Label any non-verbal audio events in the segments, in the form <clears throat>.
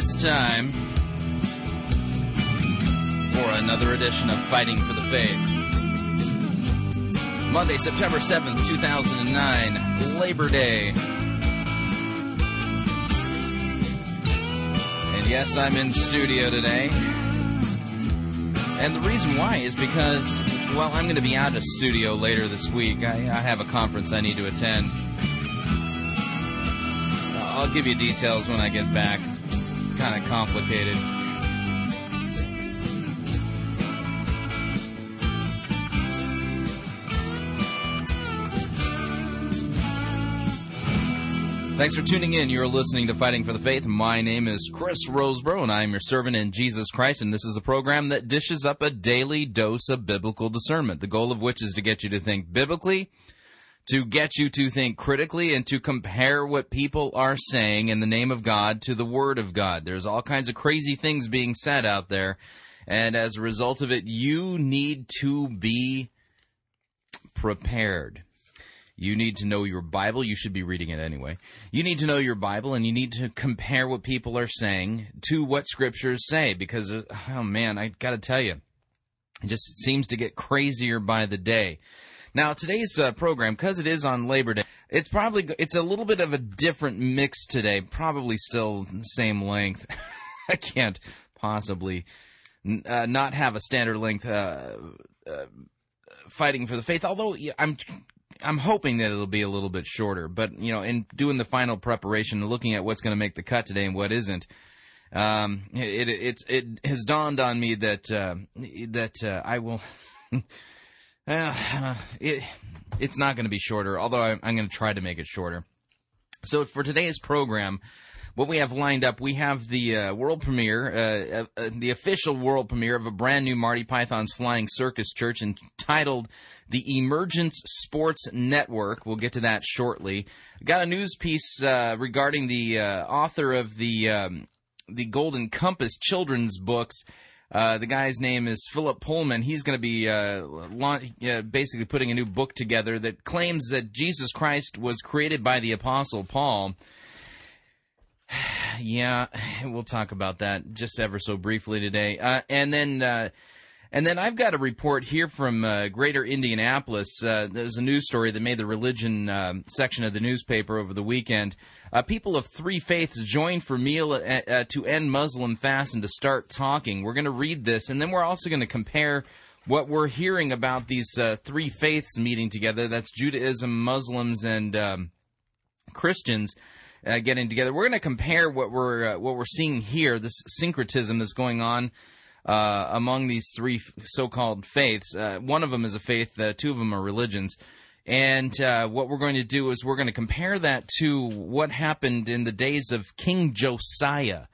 It's time for another edition of Fighting for the Faith. Monday, September 7th, 2009, Labor Day. And yes, I'm in studio today. And the reason why is because, well, I'm going to be out of studio later this week. I, I have a conference I need to attend. I'll give you details when I get back. Kind of complicated. Thanks for tuning in. You're listening to Fighting for the Faith. My name is Chris Rosebrough, and I am your servant in Jesus Christ. And this is a program that dishes up a daily dose of biblical discernment. The goal of which is to get you to think biblically, to get you to think critically, and to compare what people are saying in the name of God to the Word of God. There's all kinds of crazy things being said out there, and as a result of it, you need to be prepared. You need to know your Bible. You should be reading it anyway. You need to know your Bible and you need to compare what people are saying to what scriptures say because, uh, oh man, I got to tell you, it just seems to get crazier by the day. Now, today's uh, program, because it is on Labor Day, it's probably, it's a little bit of a different mix today, probably still same length. <laughs> I can't possibly uh, not have a standard length uh, uh, fighting for the faith. Although I'm I'm hoping that it'll be a little bit shorter. But you know, in doing the final preparation, looking at what's going to make the cut today and what isn't, um, it, it it has dawned on me that uh, that uh, I will. <laughs> uh, it, it's not going to be shorter, although I, I'm going to try to make it shorter. So for today's program, what we have lined up, we have the uh, world premiere, uh, uh, the official world premiere of a brand new Marty Python's Flying Circus Church entitled The Emergence Sports Network. We'll get to that shortly. Got a news piece uh, regarding the uh, author of the um, the Golden Compass children's books. Uh, the guy's name is Philip Pullman. He's going to be uh, uh, basically putting a new book together that claims that Jesus Christ was created by the Apostle Paul. <sighs> yeah, <sighs> we'll talk about that just ever so briefly today. Uh, and then, uh, and then I've got a report here from uh, Greater Indianapolis. Uh, there's a news story that made the religion um, section of the newspaper over the weekend. Uh, people of three faiths join for meal uh, to end Muslim fast and to start talking. We're going to read this, and then we're also going to compare what we're hearing about these three faiths meeting together. That's Judaism, Muslims, and um, Christians uh, getting together. We're going to compare what we're uh, what we're seeing here, this syncretism that's going on uh, among these three so-called faiths. Uh, one of them is a faith, uh, two of them are religions. And uh, what we're going to do is we're going to compare that to what happened in the days of King Josiah.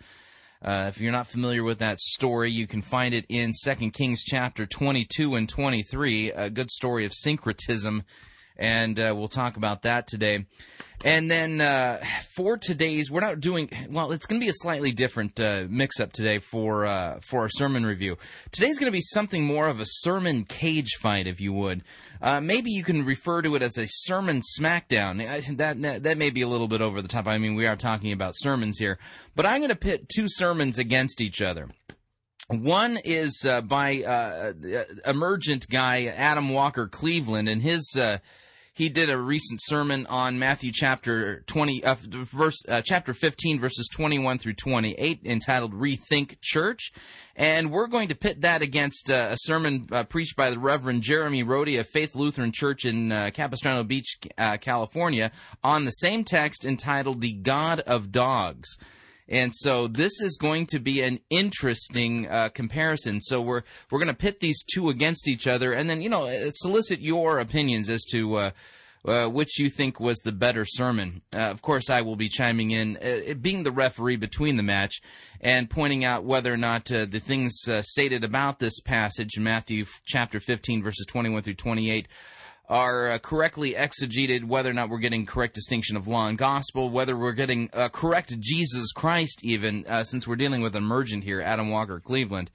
Uh, if you're not familiar with that story, you can find it in 2 Kings chapter 22 and 23, a good story of syncretism, and uh, we'll talk about that today. And then uh, for today's, we're not doing well. It's going to be a slightly different uh, mix-up today for uh, for our sermon review. Today's going to be something more of a sermon cage fight, if you would. Uh, maybe you can refer to it as a sermon smackdown. That, that that may be a little bit over the top. I mean, we are talking about sermons here, but I'm going to pit two sermons against each other. One is uh, by uh, emergent guy Adam Walker Cleveland, and his he did a recent sermon on Matthew chapter 20, uh, verse, uh, chapter 15, verses 21 through 28, entitled Rethink Church. And we're going to pit that against uh, a sermon uh, preached by the Reverend Jeremy Rody of Faith Lutheran Church in uh, Capistrano Beach, uh, California, on the same text entitled The God of Dogs. And so this is going to be an interesting uh, comparison. So we're we're going to pit these two against each other, and then you know solicit your opinions as to. Uh, uh, which you think was the better sermon. Uh, of course, I will be chiming in, uh, being the referee between the match, and pointing out whether or not uh, the things uh, stated about this passage, Matthew chapter 15, verses 21 through 28, are uh, correctly exegeted, whether or not we're getting correct distinction of law and gospel, whether we're getting uh, correct Jesus Christ, even uh, since we're dealing with emergent here, Adam Walker Cleveland.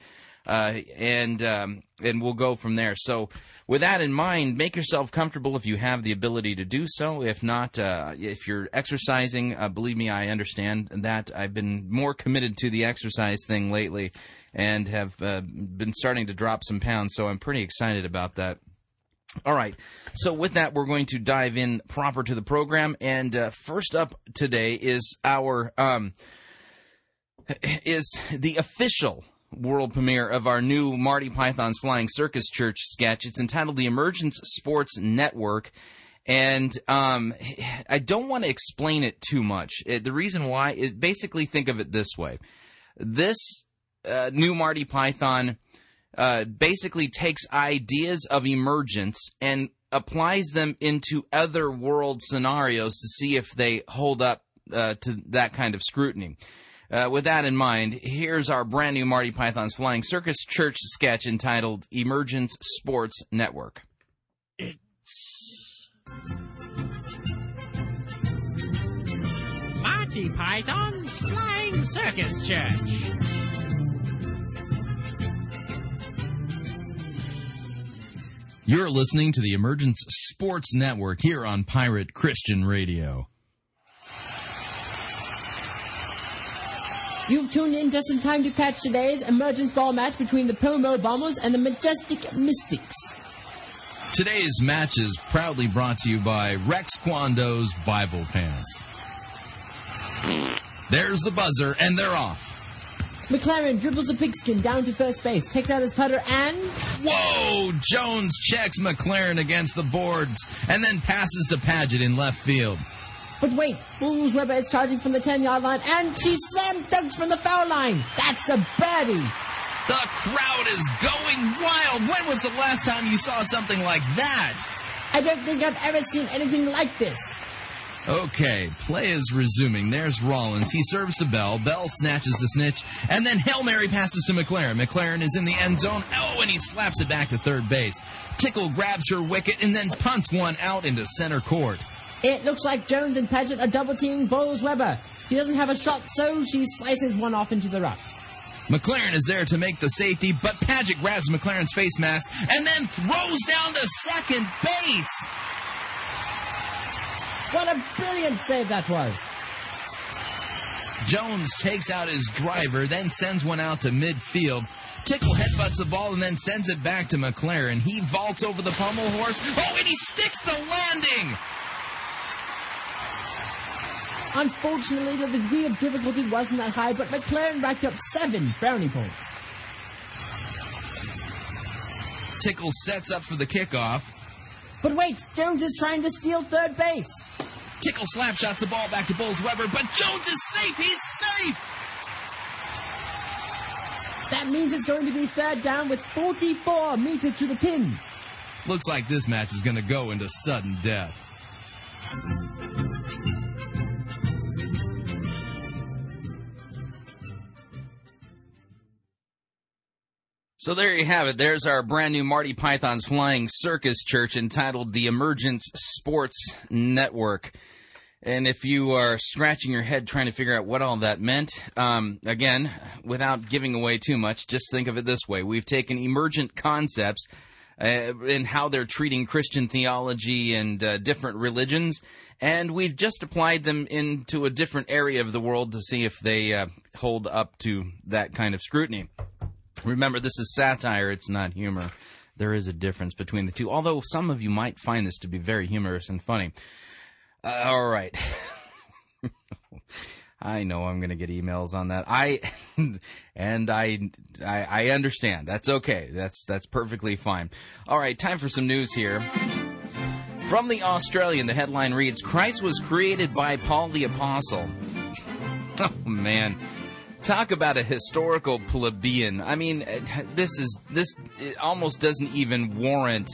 uh, and um, and we'll go from there. So, with that in mind, make yourself comfortable if you have the ability to do so. If not, uh, if you're exercising, uh, believe me, I understand that. I've been more committed to the exercise thing lately, and have been starting to drop some pounds. So I'm pretty excited about that. All right. So with that, we're going to dive in proper to the program, and uh, first up today is our um, is the official world premiere of our new Marty Python's Flying Circus Church sketch. It's entitled The Emergence Sports Network. And um, I don't want to explain it too much. It, the reason why, is basically think of it this way. This uh, new Marty Python uh, basically takes ideas of emergence and applies them into other world scenarios to see if they hold up uh, to that kind of scrutiny. Uh, with that in mind, here's our brand new Marty Python's Flying Circus Church sketch entitled Emergence Sports Network. It's Marty Python's Flying Circus Church. You're listening to the Emergence Sports Network here on Pirate Christian Radio. You've tuned in just in time to catch today's emergence ball match between the Pomo Bombers and the Majestic Mystics. Today's match is proudly brought to you by Rex Kwando's Bible Pants. There's the buzzer, and they're off. McLaren dribbles a pigskin down to first base, takes out his putter, and. Whoa! Jones checks McLaren against the boards, and then passes to Pagitt in left field. But wait, Bolz-Weber is charging from the 10 yard line and she slam dunks from the foul line. That's a birdie. The crowd is going wild. When was the last time you saw something like that? I don't think I've ever seen anything like this. Okay, play is resuming. There's Rollins. He serves to Bell. Bell snatches the snitch, and then Hail Mary passes to McLaren. McLaren is in the end zone. Oh, and he slaps it back to third base. Tickle grabs her wicket and then punts one out into center court. It looks like Jones and Pagitt are double teaming Bolz-Weber. He doesn't have a shot, so she slices one off into the rough. McLaren is there to make the safety, but Pagitt grabs McLaren's face mask and then throws down to second base. What a brilliant save that was. Jones takes out his driver, then sends one out to midfield. Tickle headbutts the ball and then sends it back to McLaren. He vaults over the pommel horse. Oh, and he sticks the landing! Unfortunately, the degree of difficulty wasn't that high, but McLaren racked up seven brownie points. Tickle sets up for the kickoff. But wait, Jones is trying to steal third base. Tickle slap shots the ball back to Bolz-Weber, but Jones is safe. He's safe. That means it's going to be third down with 44 meters to the pin. Looks like this match is going to go into sudden death. So there you have it. There's our brand new Marty Python's Flying Circus Church entitled The Emergence Sports Network. And if you are scratching your head trying to figure out what all that meant, um, again, without giving away too much, just think of it this way. We've taken emergent concepts uh, and how they're treating Christian theology and uh, different religions, and we've just applied them into a different area of the world to see if they uh, hold up to that kind of scrutiny. Remember, this is satire, it's not humor. There is a difference between the two, although some of you might find this to be very humorous and funny. Uh, all right. <laughs> I know I'm going to get emails on that. I <laughs> and I, I I understand. That's okay. That's that's perfectly fine. All right, time for some news here. From the Australian, the headline reads Christ was created by Paul the apostle. <laughs> Oh man talk about a historical plebeian. I mean, this is this almost doesn't even warrant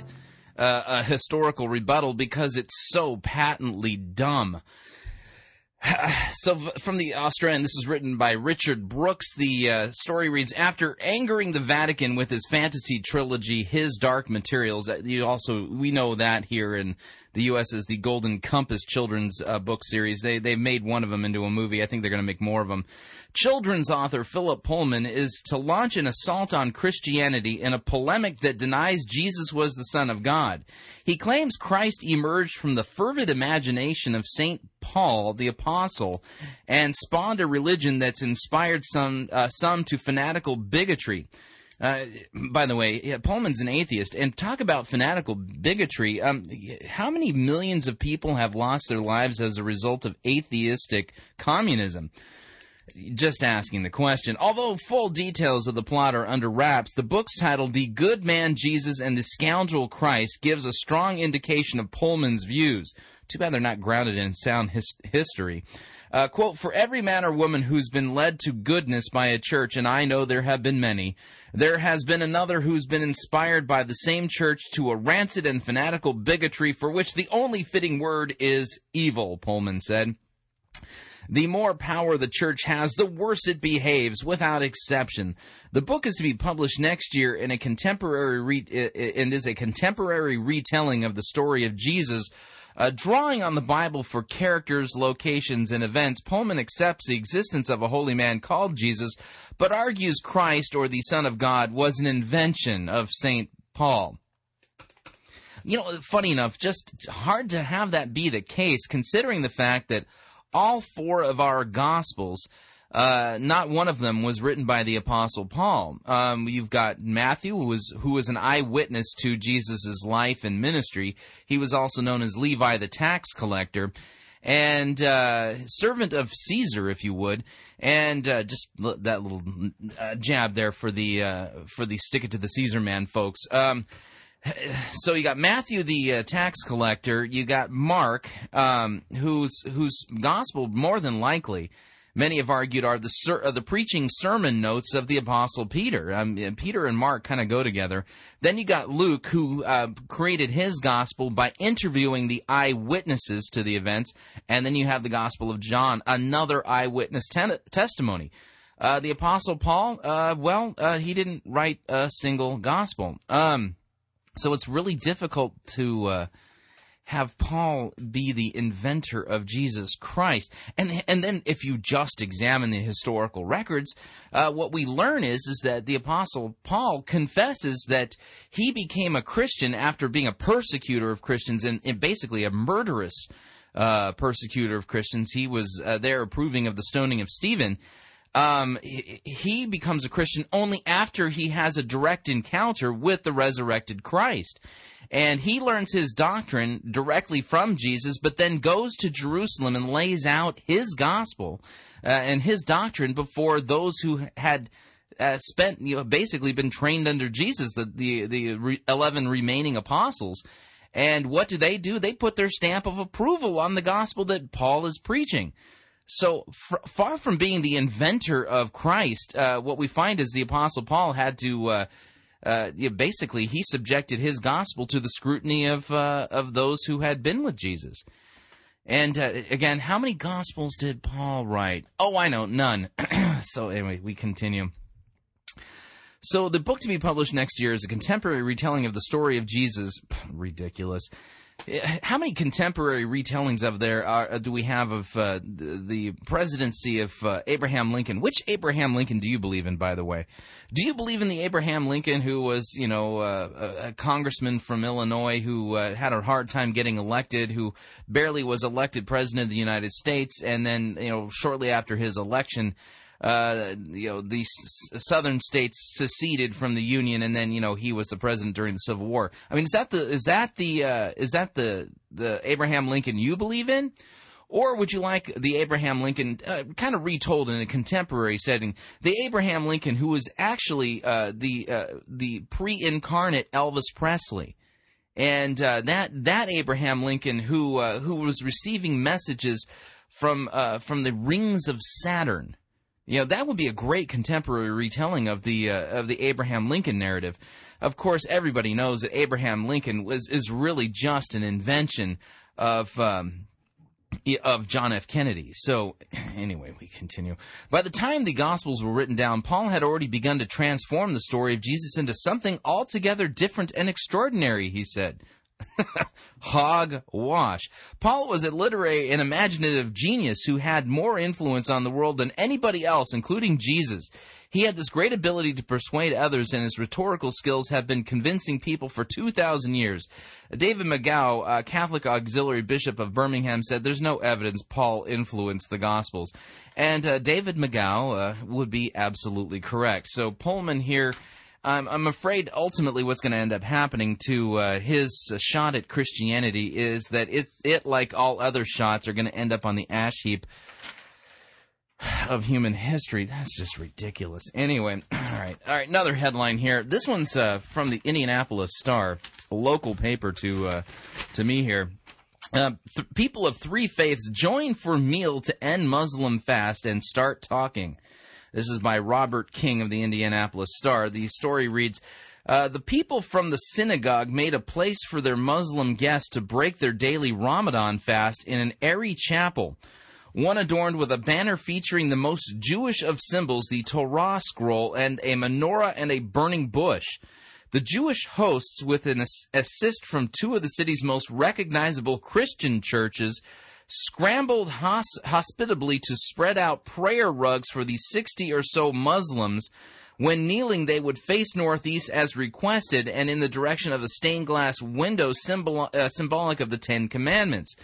uh, a historical rebuttal because it's so patently dumb. <sighs> So, from the Australian, this is written by Richard Brooks. The uh, story reads After angering the Vatican with his fantasy trilogy, His Dark Materials, you also, we know that here in the U.S. as the Golden Compass children's uh, book series. They they made one of them into a movie. I think they're going to make more of them. Children's author Philip Pullman is to launch an assault on Christianity in a polemic that denies Jesus was the Son of God. He claims Christ emerged from the fervid imagination of St. Paul the Apostle and spawned a religion that's inspired some, uh, some to fanatical bigotry. Uh, by the way, yeah, Pullman's an atheist, and talk about fanatical bigotry. Um, how many millions of people have lost their lives as a result of atheistic communism? just asking the question. Although full details of the plot are under wraps, the book's title, The Good Man Jesus and the Scoundrel Christ, gives a strong indication of Pullman's views. Too bad they're not grounded in sound his- history. Uh, quote, For every man or woman who's been led to goodness by a church, and I know there have been many, there has been another who's been inspired by the same church to a rancid and fanatical bigotry for which the only fitting word is evil, Pullman said. The more power the church has, the worse it behaves, without exception. The book is to be published next year in a contemporary re- and is a contemporary retelling of the story of Jesus. Uh, drawing on the Bible for characters, locations, and events, Pullman accepts the existence of a holy man called Jesus, but argues Christ or the Son of God was an invention of St. Paul you know, funny enough, just hard to have that be the case, considering the fact that all four of our Gospels, uh, not one of them was written by the Apostle Paul. Um, you've got Matthew, who was who was an eyewitness to Jesus' life and ministry. He was also known as Levi the tax collector, and uh, servant of Caesar, if you would. And uh, just l- that little uh, jab there for the uh, for the stick it to the Caesar man, folks. Um, so you got Matthew the uh, tax collector, you got Mark, um, whose whose gospel more than likely many have argued are the ser- uh, the preaching sermon notes of the apostle Peter. Um, Peter and Mark kind of go together. Then you got Luke, who uh, created his gospel by interviewing the eyewitnesses to the events, and then you have the gospel of John, another eyewitness ten- testimony. Uh, the apostle Paul, uh, well, uh, he didn't write a single gospel. Um, so it's really difficult to uh, have Paul be the inventor of Jesus Christ. And and then if you just examine the historical records, uh, what we learn is is that the apostle Paul confesses that he became a Christian after being a persecutor of Christians and, and basically a murderous uh, persecutor of Christians. He was uh, there approving of the stoning of Stephen um, he becomes a Christian only after he has a direct encounter with the resurrected Christ. And he learns his doctrine directly from Jesus, but then goes to Jerusalem and lays out his gospel uh, and his doctrine before those who had uh, spent, you know, basically been trained under Jesus, the the the re- eleven remaining apostles. And what do they do? They put their stamp of approval on the gospel that Paul is preaching. So f- far from being the inventor of Christ, uh, what we find is the Apostle Paul had to. Uh, uh, basically, he subjected his gospel to the scrutiny of uh, of those who had been with Jesus. And uh, again, how many gospels did Paul write? Oh, I know, none. <clears throat> so anyway, we continue. So the book to be published next year is a contemporary retelling of the story of Jesus. <sniffs> Ridiculous. How many contemporary retellings of there are, uh, do we have of uh, the, presidency of uh, Abraham Lincoln? Which Abraham Lincoln do you believe in, by the way? Do you believe in the Abraham Lincoln who was, you know, uh, a, a, congressman from Illinois who uh, had a hard time getting elected, who barely was elected president of the United States, and then, you know, shortly after his election, uh, you know, the s- southern states seceded from the Union, and then you know he was the president during the Civil War. I mean, is that the is that the uh, is that the the Abraham Lincoln you believe in? Or would you like the Abraham Lincoln uh, kind of retold in a contemporary setting? The Abraham Lincoln who was actually uh, the uh, the pre-incarnate Elvis Presley, and uh, that that Abraham Lincoln who uh, who was receiving messages from uh, from the rings of Saturn you know, that would be a great contemporary retelling of the uh, of the Abraham Lincoln narrative. Of course, everybody knows that Abraham Lincoln was is really just an invention of um, of John F. Kennedy. So, <sighs> anyway, we continue. By the time the Gospels were written down, Paul had already begun to transform the story of Jesus into something altogether different and extraordinary. He said, <laughs> Hogwash. Paul was a literary and imaginative genius who had more influence on the world than anybody else, including Jesus. He had this great ability to persuade others, and his rhetorical skills have been convincing people for 2,000 years. David McGough, a Catholic auxiliary bishop of Birmingham, said there's no evidence Paul influenced the Gospels. And uh, David McGough uh, would be absolutely correct. So Pullman here. I'm, I'm afraid ultimately what's going to end up happening to uh, his shot at Christianity is that it, it, like all other shots, are going to end up on the ash heap of human history. That's just ridiculous. Anyway, <clears throat> all right, all right. Another headline here. This one's uh, from the Indianapolis Star, a local paper to uh, to me here. Uh, th- people of three faiths join for meal to end Muslim fast and start talking. This is by Robert King of the Indianapolis Star. The story reads. Uh, the people from the synagogue made a place for their Muslim guests to break their daily Ramadan fast in an airy chapel one adorned with a banner featuring the most Jewish of symbols, the Torah scroll, and a menorah and a burning bush. The Jewish hosts, with an assist from two of the city's most recognizable Christian churches, scrambled hos- hospitably to spread out prayer rugs for the 60 or so Muslims. When kneeling, they would face northeast as requested and in the direction of a stained glass window symbol- uh, symbolic of the Ten Commandments.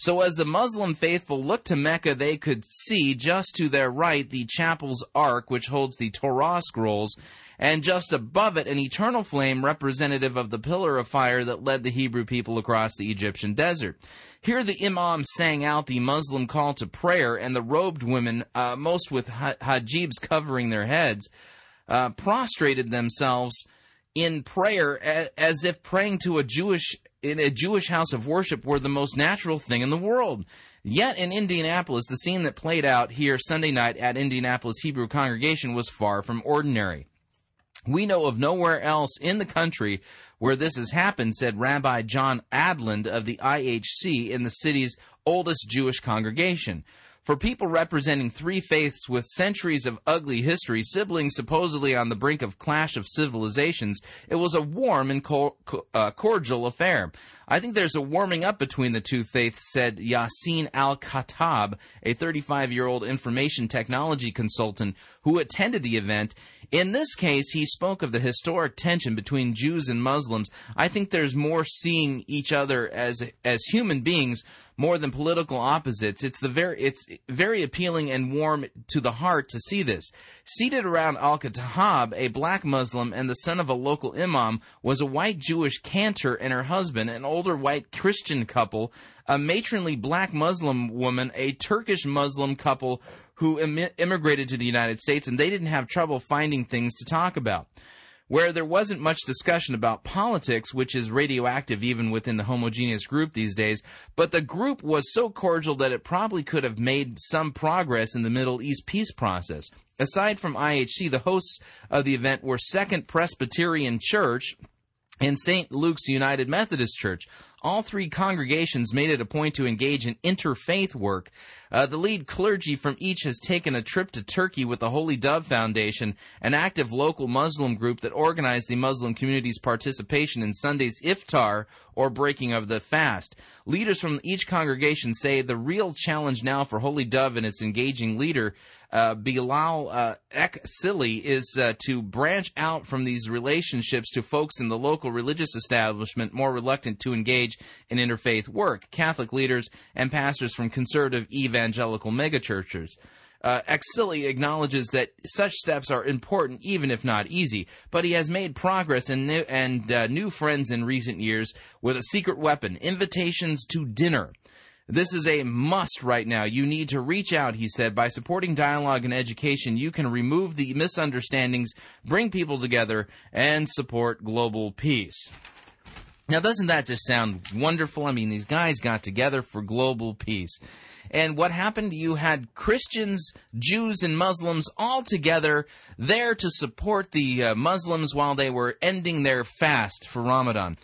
So as the Muslim faithful looked to Mecca, they could see just to their right the chapel's ark, which holds the Torah scrolls, and just above it an eternal flame representative of the pillar of fire that led the Hebrew people across the Egyptian desert. Here the imam sang out the Muslim call to prayer, and the robed women, uh, most with hijabs covering their heads, uh, prostrated themselves in prayer as if praying to a Jewish in a Jewish house of worship were the most natural thing in the world. Yet in Indianapolis, the scene that played out here Sunday night at Indianapolis Hebrew congregation was far from ordinary. We know of nowhere else in the country where this has happened, said Rabbi John Adland of the IHC in the city's oldest Jewish congregation. For people representing three faiths with centuries of ugly history, siblings supposedly on the brink of clash of civilizations, it was a warm and co- uh, cordial affair. I think there's a warming up between the two faiths, said Yassin Al Khattab, a 35 year old information technology consultant who attended the event. In this case, he spoke of the historic tension between Jews and Muslims. I think there's more seeing each other as as human beings more than political opposites. It's the very it's very appealing and warm to the heart to see this. Seated around Al Khattab, a black Muslim and the son of a local imam, was a white Jewish cantor and her husband, an older white Christian couple, a matronly black Muslim woman, a Turkish Muslim couple who Im- immigrated to the United States, and they didn't have trouble finding things to talk about. Where there wasn't much discussion about politics, which is radioactive even within the homogeneous group these days, but the group was so cordial that it probably could have made some progress in the Middle East peace process. Aside from IHC, the hosts of the event were Second Presbyterian Church, and St. Luke's United Methodist Church. All three congregations made it a point to engage in interfaith work. Uh, the lead clergy from each has taken a trip to Turkey with the Holy Dove Foundation, an active local Muslim group that organized the Muslim community's participation in Sunday's iftar or breaking of the fast. Leaders from each congregation say the real challenge now for Holy Dove and its engaging leader uh, Bilal uh, Eksili is uh, to branch out from these relationships to folks in the local religious establishment more reluctant to engage in interfaith work, Catholic leaders, and pastors from conservative evangelical megachurches. Uh, Eksili acknowledges that such steps are important, even if not easy, but he has made progress and, new, and uh, new friends in recent years with a secret weapon invitations to dinner. This is a must right now. You need to reach out, he said. By supporting dialogue and education, you can remove the misunderstandings, bring people together, and support global peace. Now, doesn't that just sound wonderful? I mean, these guys got together for global peace. And what happened? You had Christians, Jews, and Muslims all together there to support the uh, Muslims while they were ending their fast for Ramadan.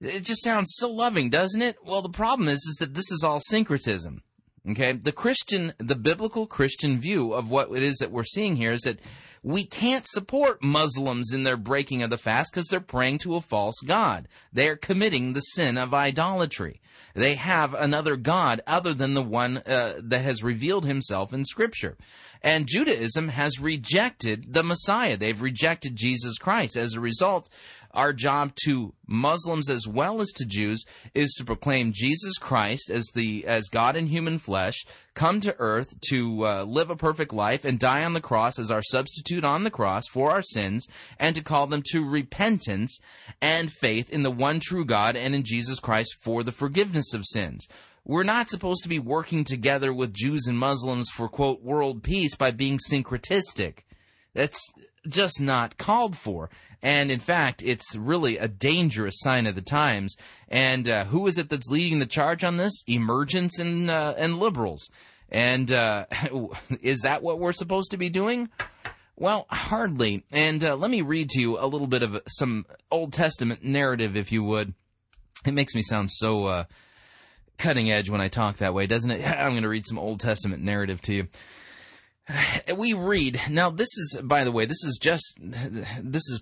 It just sounds so loving, doesn't it? Well, the problem is, is that this is all syncretism. Okay, the Christian, the biblical Christian view of what it is that we're seeing here is that we can't support Muslims in their breaking of the fast because they're praying to a false god. They're committing the sin of idolatry. They have another god other than the one uh, that has revealed himself in Scripture. And Judaism has rejected the Messiah. They've rejected Jesus Christ. As a result, our job to Muslims as well as to Jews is to proclaim Jesus Christ as the as God in human flesh, come to earth to uh, live a perfect life and die on the cross as our substitute on the cross for our sins, and to call them to repentance and faith in the one true God and in Jesus Christ for the forgiveness of sins. We're not supposed to be working together with Jews and Muslims for quote world peace by being syncretistic. That's just not called for. And in fact, it's really a dangerous sign of the times. And uh, who is it that's leading the charge on this? Emergence and uh, and liberals. And uh, <laughs> is that what we're supposed to be doing? Well, hardly. And uh, let me read to you a little bit of some Old Testament narrative, if you would. It makes me sound so uh, cutting edge when I talk that way, doesn't it? <laughs> I'm going to read some Old Testament narrative to you. <laughs> We read now. This is, by the way, this is just this is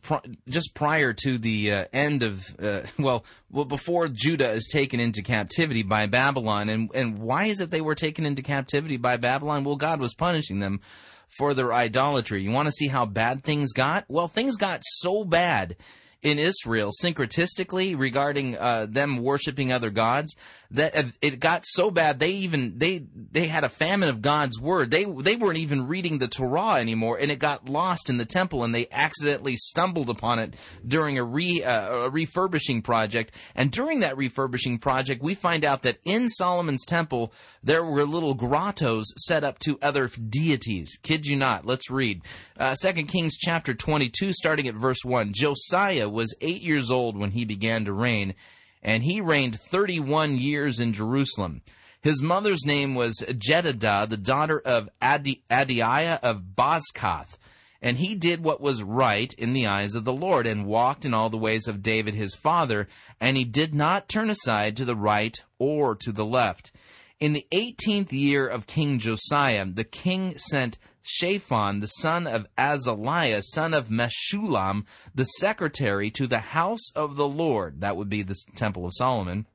just prior to the uh, end of uh, <laughs> well, well, before Judah is taken into captivity by Babylon, and and why is it they were taken into captivity by Babylon? Well, God was punishing them for their idolatry. You want to see how bad things got? Well, things got so bad in Israel syncretistically regarding uh, them worshiping other gods that it got so bad they even they they had a famine of God's word. They they weren't even reading the Torah anymore, and it got lost in the temple, and they accidentally stumbled upon it during a re uh, a refurbishing project. And during that refurbishing project, we find out that in Solomon's temple there were little grottos set up to other deities. Kid you not. Let's read uh, Second Kings chapter twenty two, starting at verse one. Josiah was eight years old when he began to reign and he reigned 31 years in Jerusalem. His mother's name was Jedidah, the daughter of Adi- Adiah of Bozkath. And he did what was right in the eyes of the Lord, and walked in all the ways of David his father, and he did not turn aside to the right or to the left. In the eighteenth year of King Josiah, the king sent Shaphan, the son of Azaliah, son of Meshullam, the secretary to the house of the Lord, that would be the temple of Solomon,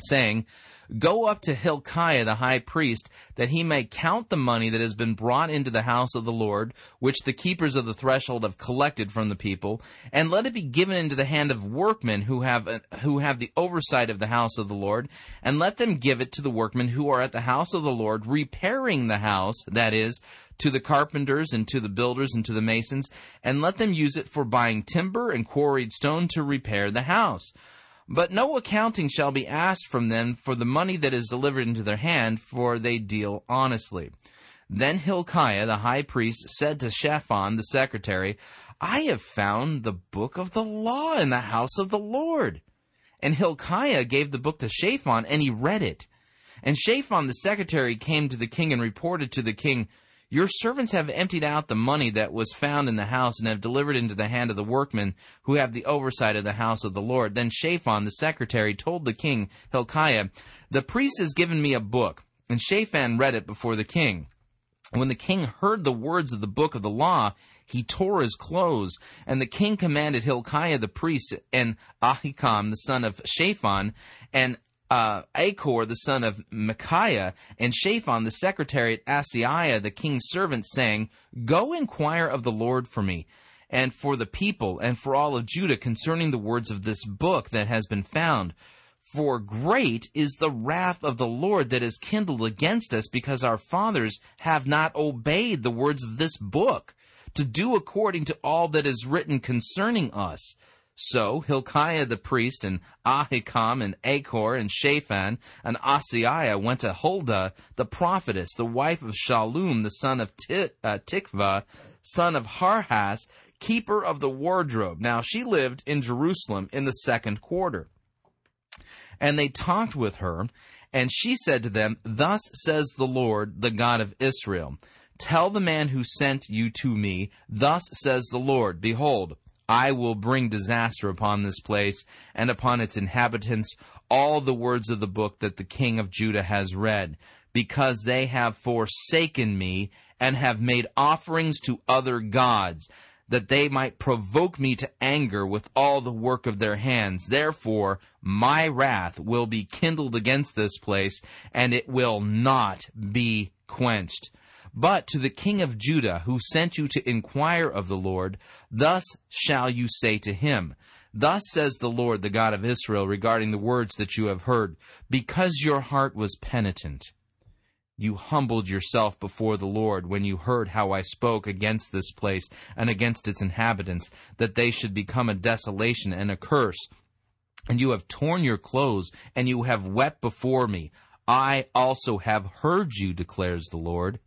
saying, Go up to Hilkiah the high priest, that he may count the money that has been brought into the house of the Lord, which the keepers of the threshold have collected from the people, and let it be given into the hand of workmen who have uh, who have the oversight of the house of the Lord, and let them give it to the workmen who are at the house of the Lord, repairing the house, that is, to the carpenters and to the builders and to the masons, and let them use it for buying timber and quarried stone to repair the house. But no accounting shall be asked from them for the money that is delivered into their hand, for they deal honestly. Then Hilkiah the high priest said to Shaphan the secretary, I have found the book of the law in the house of the Lord. And Hilkiah gave the book to Shaphan, and he read it. And Shaphan the secretary came to the king and reported to the king, your servants have emptied out the money that was found in the house and have delivered into the hand of the workmen who have the oversight of the house of the Lord. Then Shaphan the secretary told the king Hilkiah, The priest has given me a book. And Shaphan read it before the king. When the king heard the words of the book of the law, he tore his clothes. And the king commanded Hilkiah the priest and Ahikam the son of Shaphan and uh, Achbor, the son of Micaiah, and Shaphan, the secretary at Asaiah, the king's servant, saying, Go inquire of the Lord for me, and for the people, and for all of Judah concerning the words of this book that has been found. For great is the wrath of the Lord that is kindled against us, because our fathers have not obeyed the words of this book, to do according to all that is written concerning us. So Hilkiah the priest and Ahikam and Achbor and Shaphan and Asaiah went to Huldah the prophetess, the wife of Shallum the son of uh, Tikvah, son of Harhas, keeper of the wardrobe. Now she lived in Jerusalem in the second quarter. And they talked with her, and she said to them, Thus says the Lord, the God of Israel. Tell the man who sent you to me, Thus says the Lord, Behold, I will bring disaster upon this place and upon its inhabitants all the words of the book that the king of Judah has read, because they have forsaken me and have made offerings to other gods, that they might provoke me to anger with all the work of their hands. Therefore, my wrath will be kindled against this place, and it will not be quenched. But to the king of Judah, who sent you to inquire of the Lord, thus shall you say to him, Thus says the Lord, the God of Israel, regarding the words that you have heard, because your heart was penitent. You humbled yourself before the Lord when you heard how I spoke against this place and against its inhabitants, that they should become a desolation and a curse. And you have torn your clothes, and you have wept before me. I also have heard you, declares the Lord.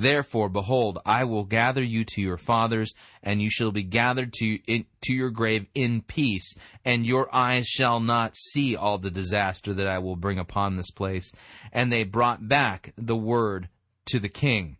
Therefore, behold, I will gather you to your fathers, and you shall be gathered to, in, to your grave in peace, and your eyes shall not see all the disaster that I will bring upon this place. And they brought back the word to the king.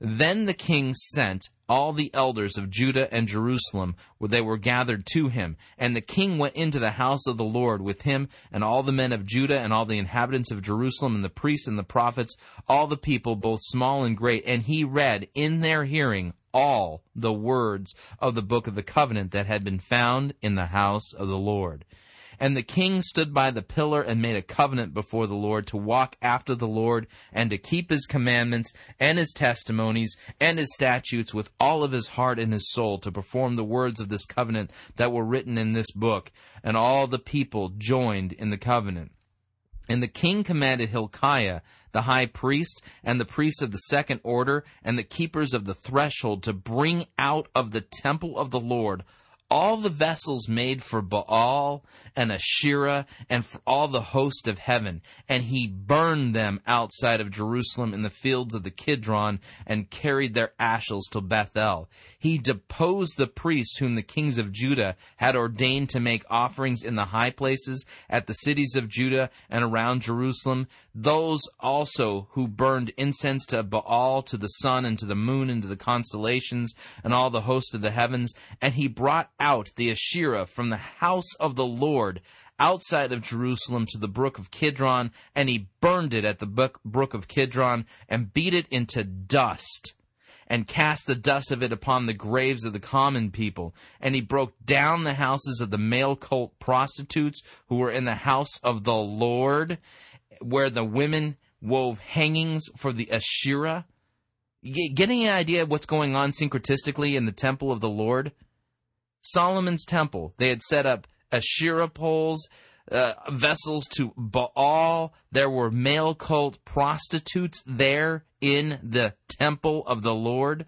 Then the king sent all the elders of Judah and Jerusalem, where they were gathered to him. And the king went into the house of the Lord with him, and all the men of Judah, and all the inhabitants of Jerusalem, and the priests and the prophets, all the people, both small and great. And he read in their hearing all the words of the book of the covenant that had been found in the house of the Lord. And the king stood by the pillar and made a covenant before the Lord to walk after the Lord and to keep his commandments and his testimonies and his statutes with all of his heart and his soul to perform the words of this covenant that were written in this book. And all the people joined in the covenant. And the king commanded Hilkiah, the high priest, and the priests of the second order, and the keepers of the threshold to bring out of the temple of the Lord all the vessels made for Baal and Asherah and for all the host of heaven, and he burned them outside of Jerusalem in the fields of the Kidron and carried their ashes to Bethel. He deposed the priests whom the kings of Judah had ordained to make offerings in the high places at the cities of Judah and around Jerusalem, those also who burned incense to Baal, to the sun, and to the moon, and to the constellations, and all the host of the heavens, and he brought out the Asherah from the house of the Lord outside of Jerusalem to the brook of Kidron, and he burned it at the brook of Kidron and beat it into dust and cast the dust of it upon the graves of the common people. And he broke down the houses of the male cult prostitutes who were in the house of the Lord, where the women wove hangings for the Asherah. Getting an idea of what's going on syncretistically in the temple of the Lord? Solomon's temple. They had set up Asherah poles, uh, vessels to Baal. There were male cult prostitutes there in the temple of the Lord.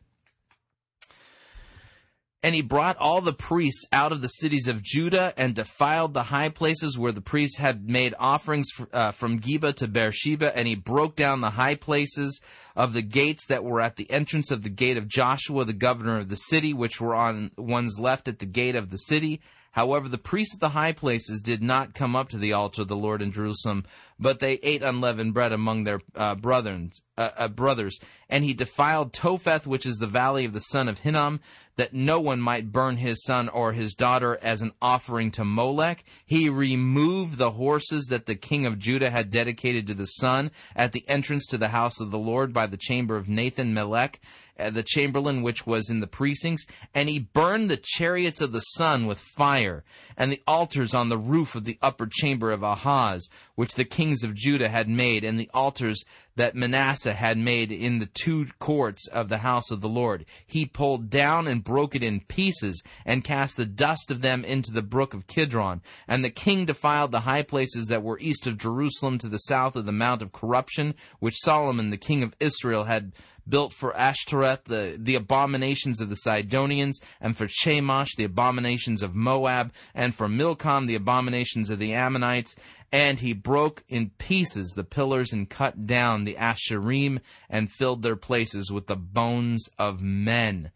And he brought all the priests out of the cities of Judah and defiled the high places where the priests had made offerings uh, from Geba to Beersheba. And he broke down the high places of the gates that were at the entrance of the gate of Joshua, the governor of the city, which were on one's left at the gate of the city. However, the priests of the high places did not come up to the altar of the Lord in Jerusalem, but they ate unleavened bread among their uh, brothers, uh, uh, brothers. And he defiled Topheth, which is the valley of the son of Hinnom, that no one might burn his son or his daughter as an offering to Molech. He removed the horses that the king of Judah had dedicated to the sun at the entrance to the house of the Lord by the chamber of Nathan Melech Uh, the chamberlain which was in the precincts, and he burned the chariots of the sun with fire, and the altars on the roof of the upper chamber of Ahaz, which the kings of Judah had made, and the altars that Manasseh had made in the two courts of the house of the Lord. He pulled down and broke it in pieces, and cast the dust of them into the brook of Kidron. And the king defiled the high places that were east of Jerusalem to the south of the Mount of Corruption, which Solomon the king of Israel had built for Ashtoreth the, the abominations of the Sidonians, and for Chemosh the abominations of Moab, and for Milcom the abominations of the Ammonites. And he broke in pieces the pillars and cut down the Asherim and filled their places with the bones of men.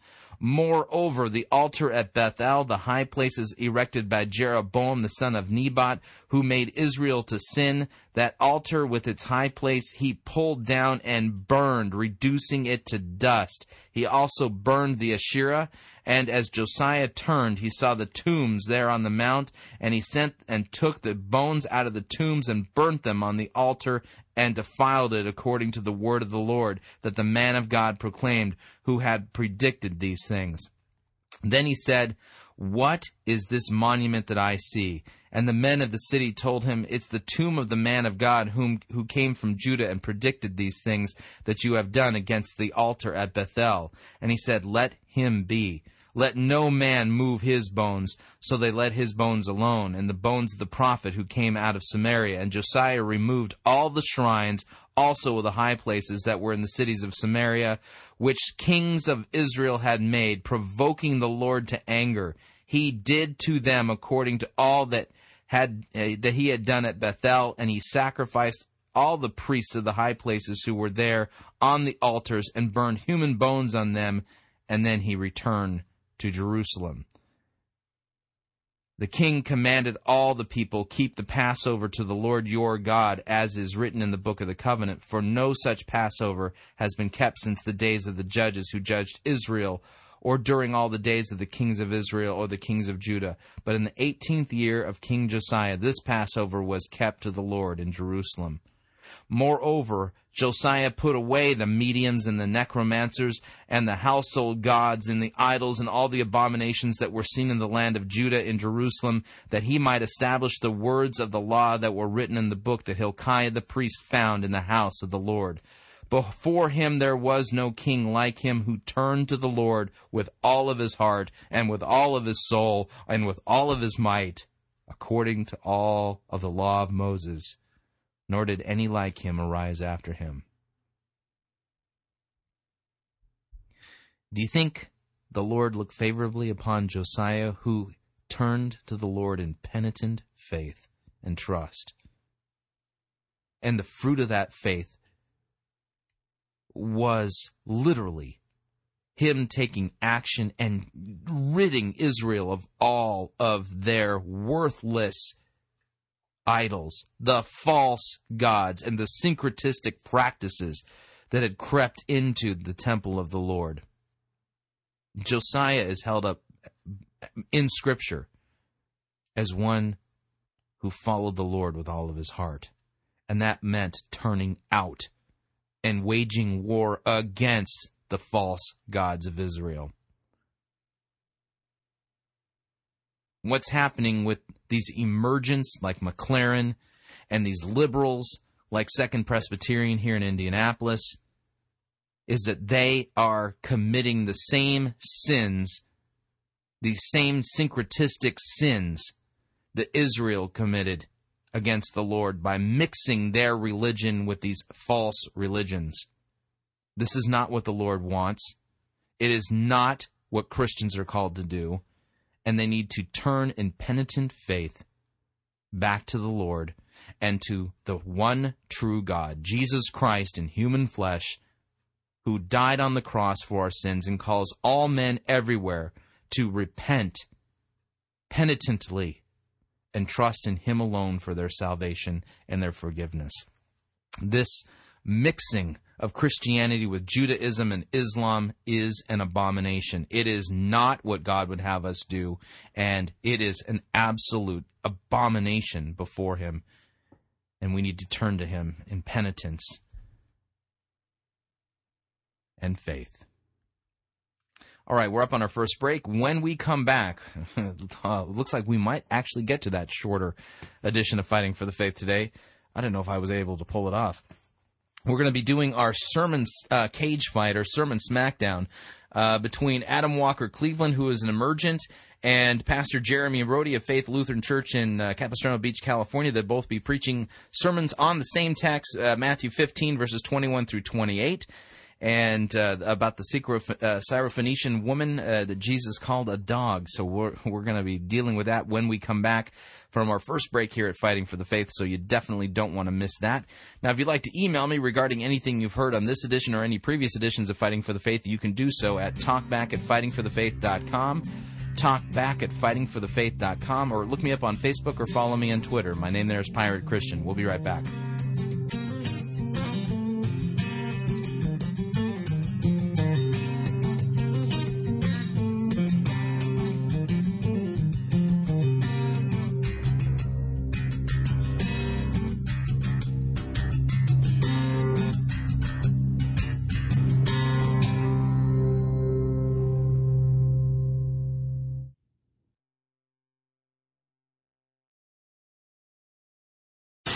Moreover, the altar at Bethel, the high places erected by Jeroboam the son of Nebat, who made Israel to sin, that altar with its high place he pulled down and burned, reducing it to dust. He also burned the Asherah, and as Josiah turned, he saw the tombs there on the mount, and he sent and took the bones out of the tombs and burnt them on the altar and defiled it according to the word of the Lord that the man of God proclaimed, who had predicted these things. Then he said, What is this monument that I see? And the men of the city told him, It's the tomb of the man of God whom, who came from Judah and predicted these things that you have done against the altar at Bethel. And he said, Let him be. Let no man move his bones. So they let his bones alone, and the bones of the prophet who came out of Samaria. And Josiah removed all the shrines, also the high places that were in the cities of Samaria, which kings of Israel had made, provoking the Lord to anger. He did to them according to all that had uh, that he had done at Bethel, and he sacrificed all the priests of the high places who were there on the altars and burned human bones on them, and then he returned to Jerusalem. The king commanded all the people, Keep the Passover to the Lord your God, as is written in the book of the covenant, for no such Passover has been kept since the days of the judges who judged Israel, or during all the days of the kings of Israel or the kings of Judah. But in the eighteenth year of King Josiah, this Passover was kept to the Lord in Jerusalem. Moreover, Josiah put away the mediums and the necromancers and the household gods and the idols and all the abominations that were seen in the land of Judah in Jerusalem, that he might establish the words of the law that were written in the book that Hilkiah the priest found in the house of the Lord. Before him there was no king like him who turned to the Lord with all of his heart and with all of his soul and with all of his might, according to all of the law of Moses nor did any like him arise after him. Do you think the Lord looked favorably upon Josiah, who turned to the Lord in penitent faith and trust? And the fruit of that faith was literally him taking action and ridding Israel of all of their worthless idols, the false gods, and the syncretistic practices that had crept into the temple of the Lord. Josiah is held up in Scripture as one who followed the Lord with all of his heart. And that meant turning out and waging war against the false gods of Israel. What's happening with these emergents like McLaren and these liberals like Second Presbyterian here in Indianapolis is that they are committing the same sins, these same syncretistic sins that Israel committed against the Lord by mixing their religion with these false religions. This is not what the Lord wants. It is not what Christians are called to do and they need to turn in penitent faith back to the Lord and to the one true God, Jesus Christ in human flesh, who died on the cross for our sins and calls all men everywhere to repent penitently and trust in Him alone for their salvation and their forgiveness. This mixing of Christianity with Judaism and Islam is an abomination. It is not what God would have us do, and it is an absolute abomination before Him. And we need to turn to Him in penitence and faith. All right, we're up on our first break. When we come back, <laughs> uh, looks like we might actually get to that shorter edition of Fighting for the Faith today. I don't know if I was able to pull it off we're going to be doing our sermon uh, cage fight or sermon smackdown uh, between Adam Walker Cleveland, who is an emergent, and Pastor Jeremy Rhode of Faith Lutheran Church in uh, Capistrano Beach, California. They'll both be preaching sermons on the same text, uh, Matthew 15, verses 21 through 28 and uh, about the uh, Syrophoenician woman uh, that Jesus called a dog. So we're <laughs> we're going to be dealing with that when we come back from our first break here at Fighting for the Faith. So you definitely don't want to miss that. Now, if you'd like to email me regarding anything you've heard on this edition or any previous editions of Fighting for the Faith, you can do so at talkback at fightingforthefaith.com talkback at fightingforthefaith.com or look me up on Facebook or follow me on Twitter. My name there is Pirate Christian. We'll be right back.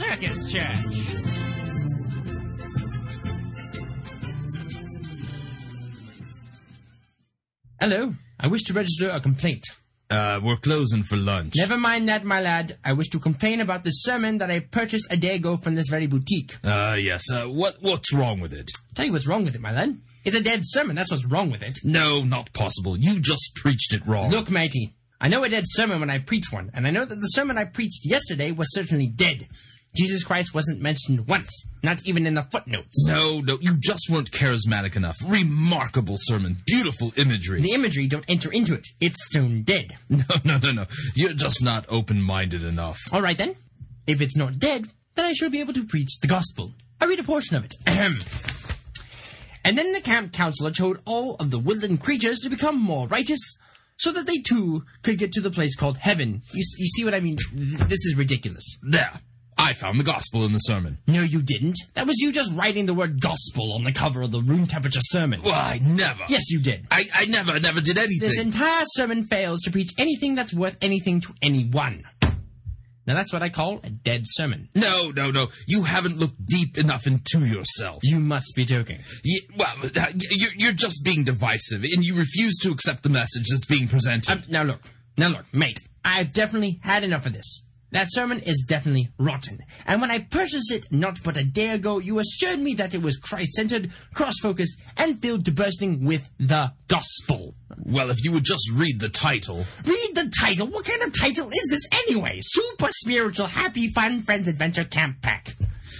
Circus Church. Hello. I wish to register a complaint. Uh, we're closing for lunch. Never mind that, my lad. I wish to complain about the sermon that I purchased a day ago from this very boutique. Uh, yes. Uh, what what's wrong with it? Tell you what's wrong with it, my lad. It's a dead sermon. That's what's wrong with it. No, not possible. You just preached it wrong. Look, matey. I know a dead sermon when I preach one, and I know that the sermon I preached yesterday was certainly dead. Jesus Christ wasn't mentioned once, not even in the footnotes. No, no, you just weren't charismatic enough. Remarkable sermon. Beautiful imagery. The imagery don't enter into it. It's stone dead. <laughs> No, no, no, no. You're just not open-minded enough. All right then. If it's not dead, then I should be able to preach the gospel. I read a portion of it. Ahem. <clears throat> And then the camp counselor told all of the woodland creatures to become more righteous, so that they too could get to the place called heaven. You, you see what I mean? This is ridiculous. There. I found the gospel in the sermon. No, you didn't. That was you just writing the word gospel on the cover of the room temperature sermon. Well, I never. Yes, you did. I, I never, never did anything. This entire sermon fails to preach anything that's worth anything to anyone. Now that's what I call a dead sermon. no, no, no. You haven't looked deep enough into yourself. You must be joking. You, well, uh, you're, you're just being divisive, and you refuse to accept the message that's being presented. Um, now look, now look, mate. I've definitely had enough of this. That sermon is definitely rotten. And when I purchased it not but a day ago, you assured me that it was Christ-centered, cross-focused, and filled to bursting with the gospel. well, if you would just read the title. Read the title. What kind of title is this anyway? Super spiritual, happy, fun, friends adventure camp pack.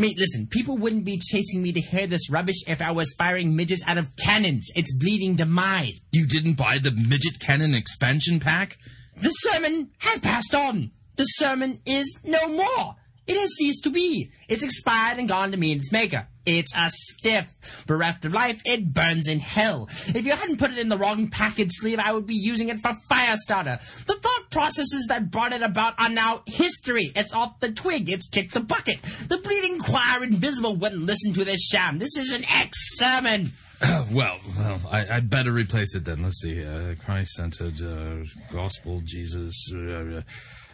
Mate, listen, people wouldn't be chasing me to hear this rubbish if I was firing midgets out of cannons. It's bleeding demise. You didn't buy the Midget Cannon expansion pack? The sermon has passed on. The sermon is no more. It has ceased to be. It's expired and gone to meet its maker. It's a stiff. Bereft of life, it burns in hell. If you hadn't put it in the wrong package sleeve, I would be using it for fire starter. The thought processes that brought it about are now history. It's off the twig. It's kicked the bucket. The bleeding choir invisible wouldn't listen to this sham. This is an ex-sermon. <clears throat> well, well, I, I'd better replace it then. Let's see. Uh, Christ-centered uh, gospel, Jesus. Uh, uh,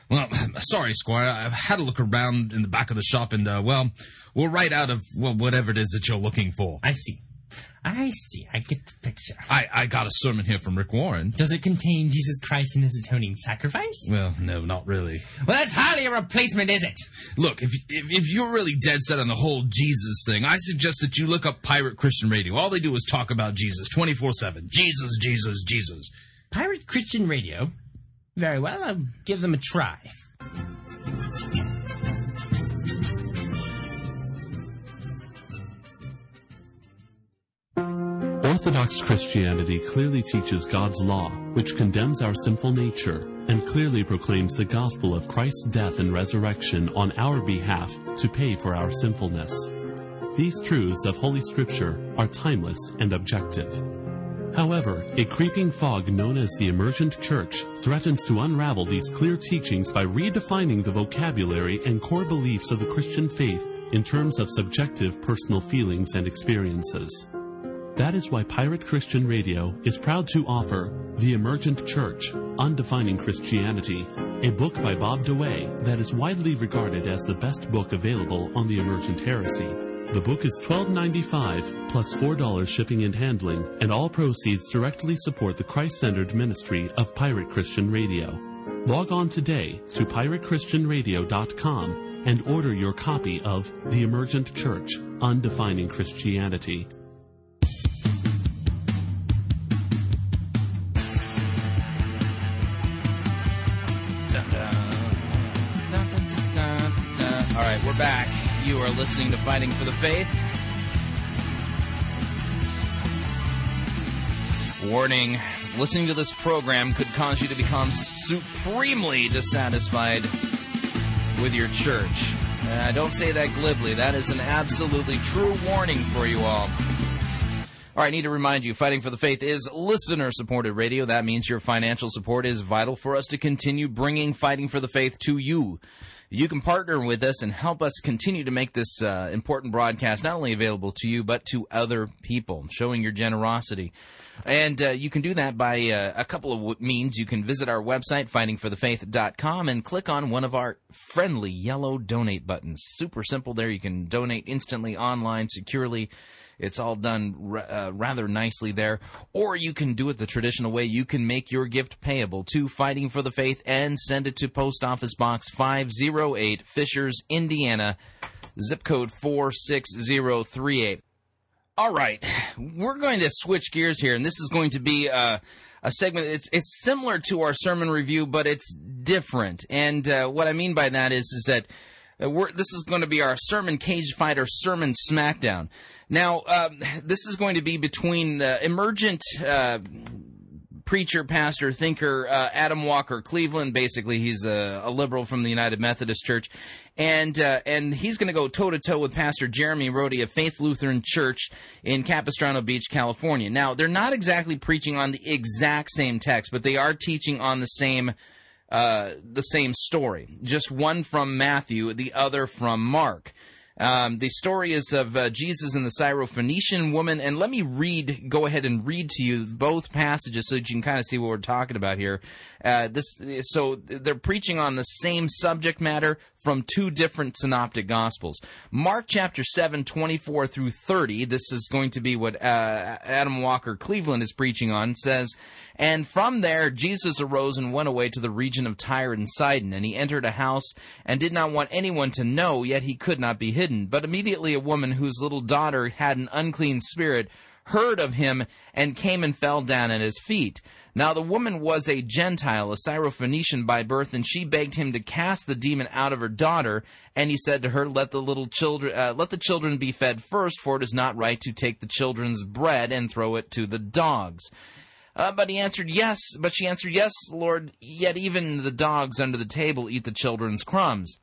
well, <clears throat> sorry, Squire. I've had a look around in the back of the shop, and uh, well, we're right out of well, whatever it is that you're looking for. I see. I see. I get the picture. I, I got a sermon here from Rick Warren. Does it contain Jesus Christ and his atoning sacrifice? Well, no, not really. Well, that's hardly a replacement, is it? Look, if, if if you're really dead set on the whole Jesus thing, I suggest that you look up Pirate Christian Radio. All they do is talk about Jesus 24/7. Jesus, Jesus, Jesus. Pirate Christian Radio? Very well, I'll give them a try. Orthodox Christianity clearly teaches God's law, which condemns our sinful nature, and clearly proclaims the gospel of Christ's death and resurrection on our behalf to pay for our sinfulness. These truths of Holy Scripture are timeless and objective. However, a creeping fog known as the emergent church threatens to unravel these clear teachings by redefining the vocabulary and core beliefs of the Christian faith in terms of subjective personal feelings and experiences. That is why Pirate Christian Radio is proud to offer The Emergent Church, Undefining Christianity, a book by Bob DeWaay that is widely regarded as the best book available on the emergent heresy. The book is $12.95 plus $4 shipping and handling, and all proceeds directly support the Christ-centered ministry of Pirate Christian Radio. Log on today to piratechristianradio.com and order your copy of The Emergent Church Undefining Christianity. You are listening to Fighting for the Faith. Warning listening to this program could cause you to become supremely dissatisfied with your church. And I don't say that glibly, that is an absolutely true warning for you all. All right, I need to remind you, Fighting for the Faith is listener supported radio. That means your financial support is vital for us to continue bringing Fighting for the Faith to you. You can partner with us and help us continue to make this uh, important broadcast not only available to you, but to other people, showing your generosity. And uh, you can do that by uh, a couple of means. You can visit our website, fightingforthefaith.com, and click on one of our friendly yellow donate buttons. Super simple there. You can donate instantly, online, securely. It's all done uh, rather nicely there. Or you can do it the traditional way. You can make your gift payable to Fighting for the Faith and send it to Post Office Box 508, Fishers, Indiana, zip code 46038. All right, we're going to switch gears here, and this is going to be uh, a segment. It's it's similar to our sermon review, but it's different. And uh, what I mean by that is is that uh, this is going to be our sermon cage fighter sermon smackdown. Now, um, this is going to be between emergent. Uh, preacher, pastor, thinker, uh, Adam Walker Cleveland. Basically, he's a, a, liberal from the United Methodist Church, and uh, and he's going to go toe to toe with Pastor Jeremy Rhode of Faith Lutheran Church in Capistrano Beach, California. Now, they're not exactly preaching on the exact same text, but they are teaching on the same. Uh, the same story, just one from Matthew, the other from Mark. Um, the story is of uh, Jesus and the Syrophoenician woman, and let me read, go ahead and read to you both passages so that you can kind of see what we're talking about here. Uh, this, so they're preaching on the same subject matter from two different synoptic gospels. Mark chapter 7, 24 through 30, this is going to be what uh, Adam Walker Cleveland is preaching on, says, And from there Jesus arose and went away to the region of Tyre and Sidon, and he entered a house and did not want anyone to know, yet he could not be hidden. But immediately a woman whose little daughter had an unclean spirit heard of him and came and fell down at his feet. Now the woman was a Gentile, a Syrophoenician by birth, and she begged him to cast the demon out of her daughter. And he said to her, "Let the little children, uh, let the children be fed first, for it is not right to take the children's bread and throw it to the dogs." Uh, but he answered, Yes. But she answered, Yes, Lord. Yet even the dogs under the table eat the children's crumbs.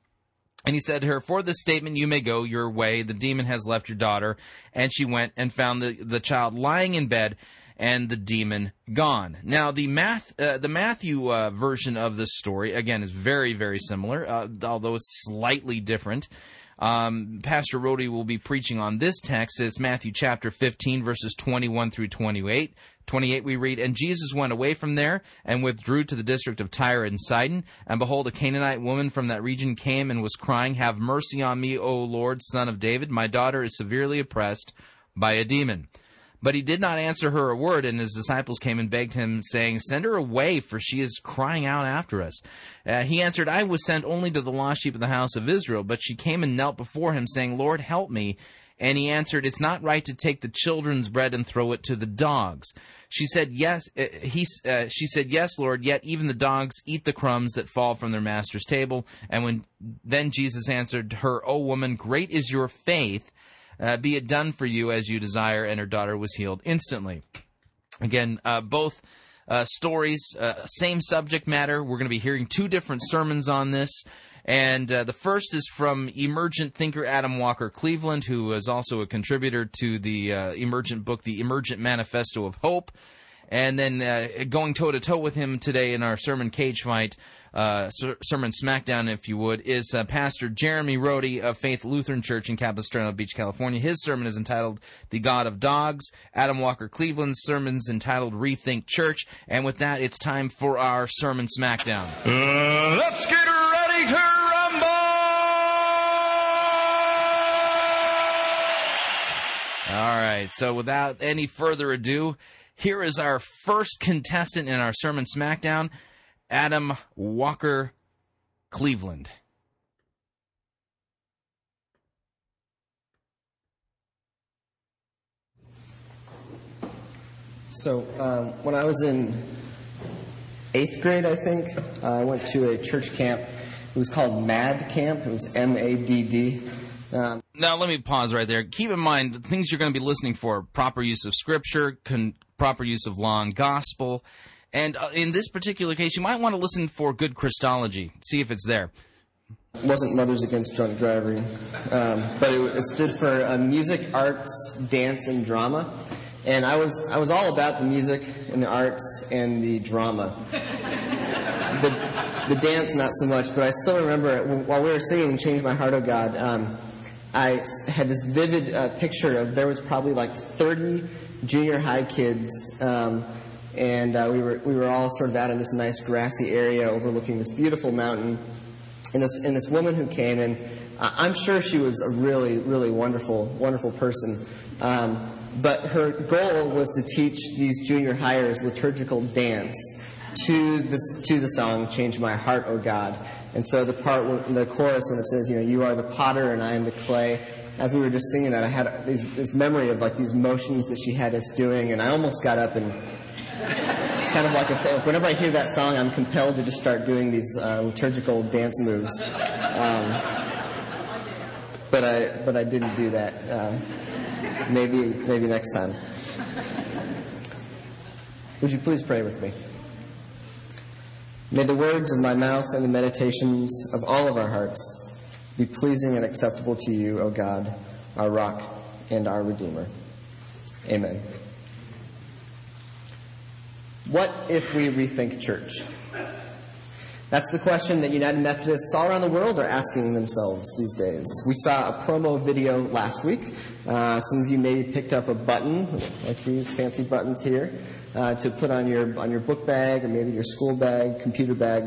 And he said to her, For this statement you may go your way. The demon has left your daughter. And she went and found the, the child lying in bed and the demon gone. Now, the math, uh, the Matthew uh, version of this story again is very, very similar, uh, although slightly different. Um, Pastor Rhode will be preaching on this text. It's Matthew chapter 15, verses 21 through 28. 28 we read, And Jesus went away from there and withdrew to the district of Tyre and Sidon. And behold, a Canaanite woman from that region came and was crying, Have mercy on me, O Lord, son of David. My daughter is severely oppressed by a demon. But he did not answer her a word, and his disciples came and begged him, saying, Send her away, for she is crying out after us. Uh, he answered, I was sent only to the lost sheep of the house of Israel. But she came and knelt before him, saying, Lord, help me. And he answered, It's not right to take the children's bread and throw it to the dogs. She said, Yes. Uh, he, uh, she said, Yes, Lord. Yet even the dogs eat the crumbs that fall from their master's table. And when then Jesus answered her, O woman, great is your faith. Uh, be it done for you as you desire. And her daughter was healed instantly. Again, uh, both uh, stories, uh, same subject matter. We're going to be hearing two different sermons on this. And uh, the first is from emergent thinker Adam Walker Cleveland, who is also a contributor to the uh, emergent book, The Emergent Manifesto of Hope. And then going toe to toe with him today in our sermon cage fight, uh, sermon smackdown, if you would, is uh, Pastor Jeremy Rhode of Faith Lutheran Church in Capistrano Beach, California. His sermon is entitled "The God of Dogs." Adam Walker Cleveland's sermon is entitled "Rethink Church." And with that, it's time for our sermon smackdown. Uh, let's get ready to rumble! All right. So without any further ado, here is our first contestant in our sermon smackdown, Adam Walker, Cleveland. So um, when I was in eighth grade, I think, uh, I went to a church camp. It was called MAD Camp. It was M A D D. Um, now let me pause right there. Keep in mind the things you're going to be listening for: proper use of scripture, con- proper use of law and gospel, and uh, in this particular case, you might want to listen for good Christology. See if it's there. wasn't Mothers Against Drunk Driving, um, but it, it stood for uh, Music, Arts, Dance, and Drama. And I was I was all about the music and the arts and the drama. the the dance not so much, but I still remember while we were singing "Change My Heart, Oh God." Um, I had this vivid uh, picture of there was probably like 30 junior high kids, um, and uh, we were we were all sort of out in this nice grassy area overlooking this beautiful mountain and this and this woman who came I- I'm sure she was a really really wonderful wonderful person. Um, but her goal was to teach these junior hires liturgical dance to this to the song "Change My Heart, O God." And so the part, the chorus, when it says, "You know, you are the potter and I am the clay." As we were just singing that, I had these, this memory of like these motions that she had us doing, and I almost got up and it's kind of like a thing. Whenever I hear that song, I'm compelled to just start doing these uh, liturgical dance moves. Um, but I, but I didn't do that. Uh, maybe, maybe next time. Would you please pray with me? May the words of my mouth and the meditations of all of our hearts be pleasing and acceptable to you, O God, our rock and our Redeemer. Amen. What if we rethink church? That's the question that United Methodists all around the world are asking themselves these days. We saw a promo video last week. Uh, some of you maybe picked up a button, like these fancy buttons here, uh, to put on your on your book bag or maybe your school bag, computer bag.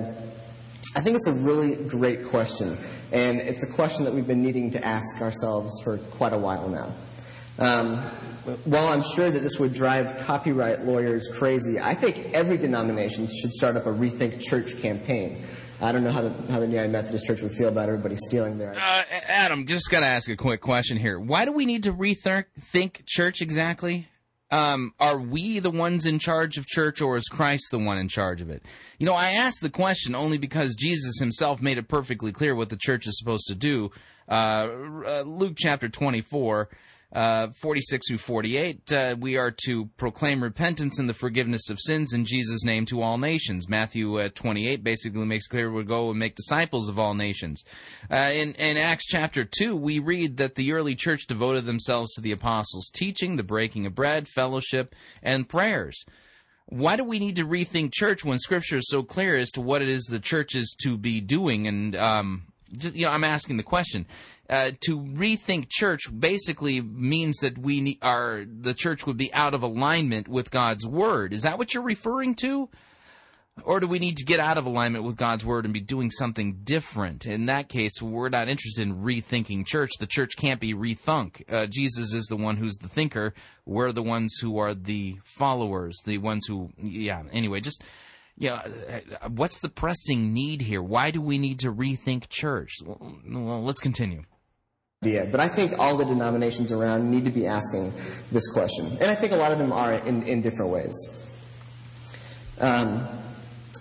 I think it's a really great question, and it's a question that we've been needing to ask ourselves for quite a while now. Um, while I'm sure that this would drive copyright lawyers crazy, I think every denomination should start up a Rethink Church campaign. I don't know how the, how the United Methodist Church would feel about everybody stealing their. Uh, Adam, just got to ask a quick question here. Why do we need to rethink church exactly? Um, are we the ones in charge of church, or is Christ the one in charge of it? You know, I ask the question only because Jesus himself made it perfectly clear what the church is supposed to do. Uh, uh, Luke chapter 24, uh, 46 through 48, uh, we are to proclaim repentance and the forgiveness of sins in Jesus' name to all nations. Matthew uh, 28 basically makes clear we go and make disciples of all nations. Uh, in, in Acts chapter 2, we read that the early church devoted themselves to the apostles' teaching, the breaking of bread, fellowship, and prayers. Why do we need to rethink church when Scripture is so clear as to what it is the church is to be doing? And um, just, you know, I'm asking the question. Uh, to rethink church basically means that we are the church would be out of alignment with God's word. Is that what you're referring to? Or do we need to get out of alignment with God's word and be doing something different? In that case, we're not interested in rethinking church. The church can't be rethunk. Uh, Jesus is the one who's the thinker. We're the ones who are the followers, the ones who, yeah. Anyway, just yeah, uh, what's the pressing need here? Why do we need to rethink church? Well, let's continue. Idea. But I think all the denominations around need to be asking this question. And I think a lot of them are in, in different ways. Um,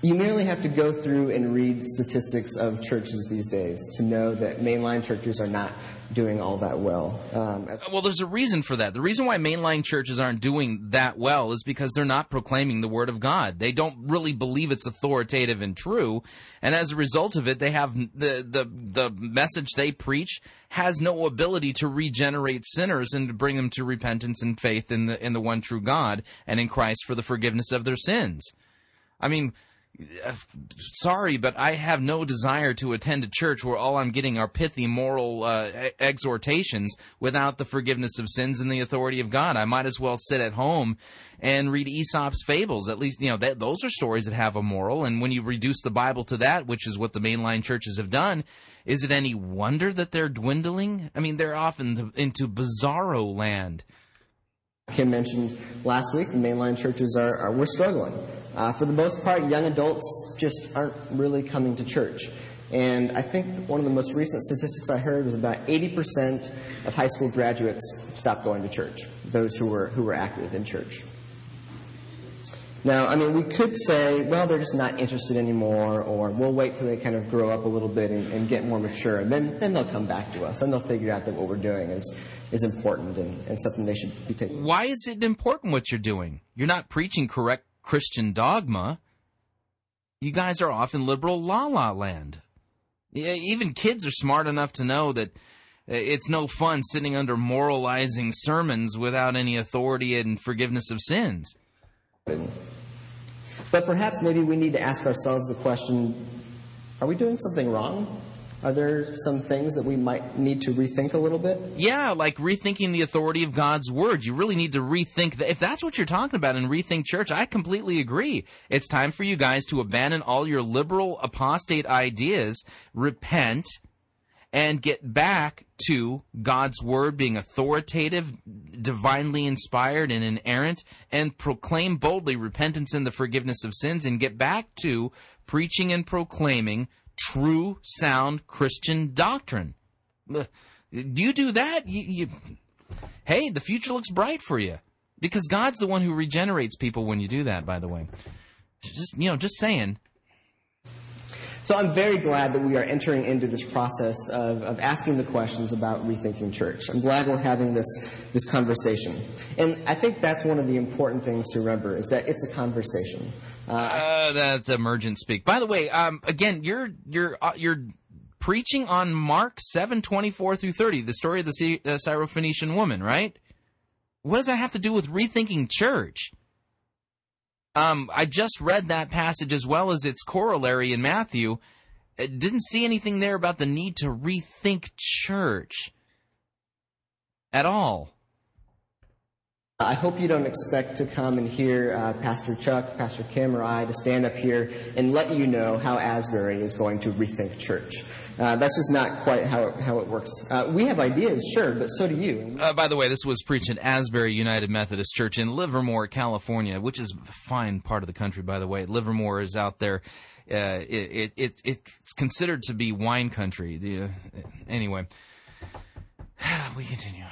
you merely have to go through and read statistics of churches these days to know that mainline churches are not doing all that well. Um, as Well, there's a reason for that. The reason why mainline churches aren't doing that well is because they're not proclaiming the word of God. They don't really believe it's authoritative and true, and as a result of it, they have the the the message they preach has no ability to regenerate sinners and to bring them to repentance and faith in the in the one true God and in Christ for the forgiveness of their sins. I mean, sorry, but I have no desire to attend a church where all I'm getting are pithy moral uh, exhortations without the forgiveness of sins and the authority of God. I might as well sit at home and read Aesop's fables. At least, you know, that, those are stories that have a moral. And when you reduce the Bible to that, which is what the mainline churches have done, is it any wonder that they're dwindling? I mean, they're often into bizarro land. Kim mentioned last week, the mainline churches are, are we're struggling. Uh, for the most part, young adults just aren't really coming to church. And I think one of the most recent statistics I heard was about 80% of high school graduates stopped going to church, those who were, who were active in church. Now, I mean, we could say, well, they're just not interested anymore, or we'll wait till they kind of grow up a little bit and, and get more mature, and then, then they'll come back to us. and they'll figure out that what we're doing is, is important and, and something they should be taking. Why is it important what you're doing? You're not preaching correct Christian dogma. You guys are off in liberal la la land. Even kids are smart enough to know that uh, it's no fun sitting under moralizing sermons without any authority and forgiveness of sins. But perhaps maybe we need to ask ourselves the question are we doing something wrong? Are there some things that we might need to rethink a little bit? Yeah, like rethinking the authority of God's word. You really need to rethink that. If that's what you're talking about in Rethink Church, I completely agree. It's time for you guys to abandon all your liberal apostate ideas, repent, and get back to God's word being authoritative, divinely inspired, and inerrant, and proclaim boldly repentance and the forgiveness of sins, and get back to preaching and proclaiming true, sound Christian doctrine. Do you do that? You, you, hey, the future looks bright for you because God's the one who regenerates people when you do that. By the way, just you know, just saying. So I'm very glad that we are entering into this process of, of asking the questions about rethinking church. I'm glad we're having this, this conversation. And I think that's one of the important things to remember is that it's a conversation. Uh, that's emergent speak. By the way, um, again, you're you're uh, you're preaching on Mark seven twenty four through thirty, the story of the Sy- uh, Syrophoenician woman, right? What does that have to do with rethinking church? Um, I just read that passage as well as its corollary in Matthew. I didn't see anything there about the need to rethink church at all. I hope you don't expect to come and hear uh, Pastor Chuck, Pastor Kim, or I to stand up here and let you know how Asbury is going to rethink church. Uh, that's just not quite how it, how it works. Uh, we have ideas, sure, but so do you. Uh, by the way, this was preached at Asbury United Methodist Church in Livermore, California, which is a fine part of the country, by the way. Livermore is out there. Uh, it, it, it, it's considered to be wine country. The, uh, anyway, <sighs> we continue.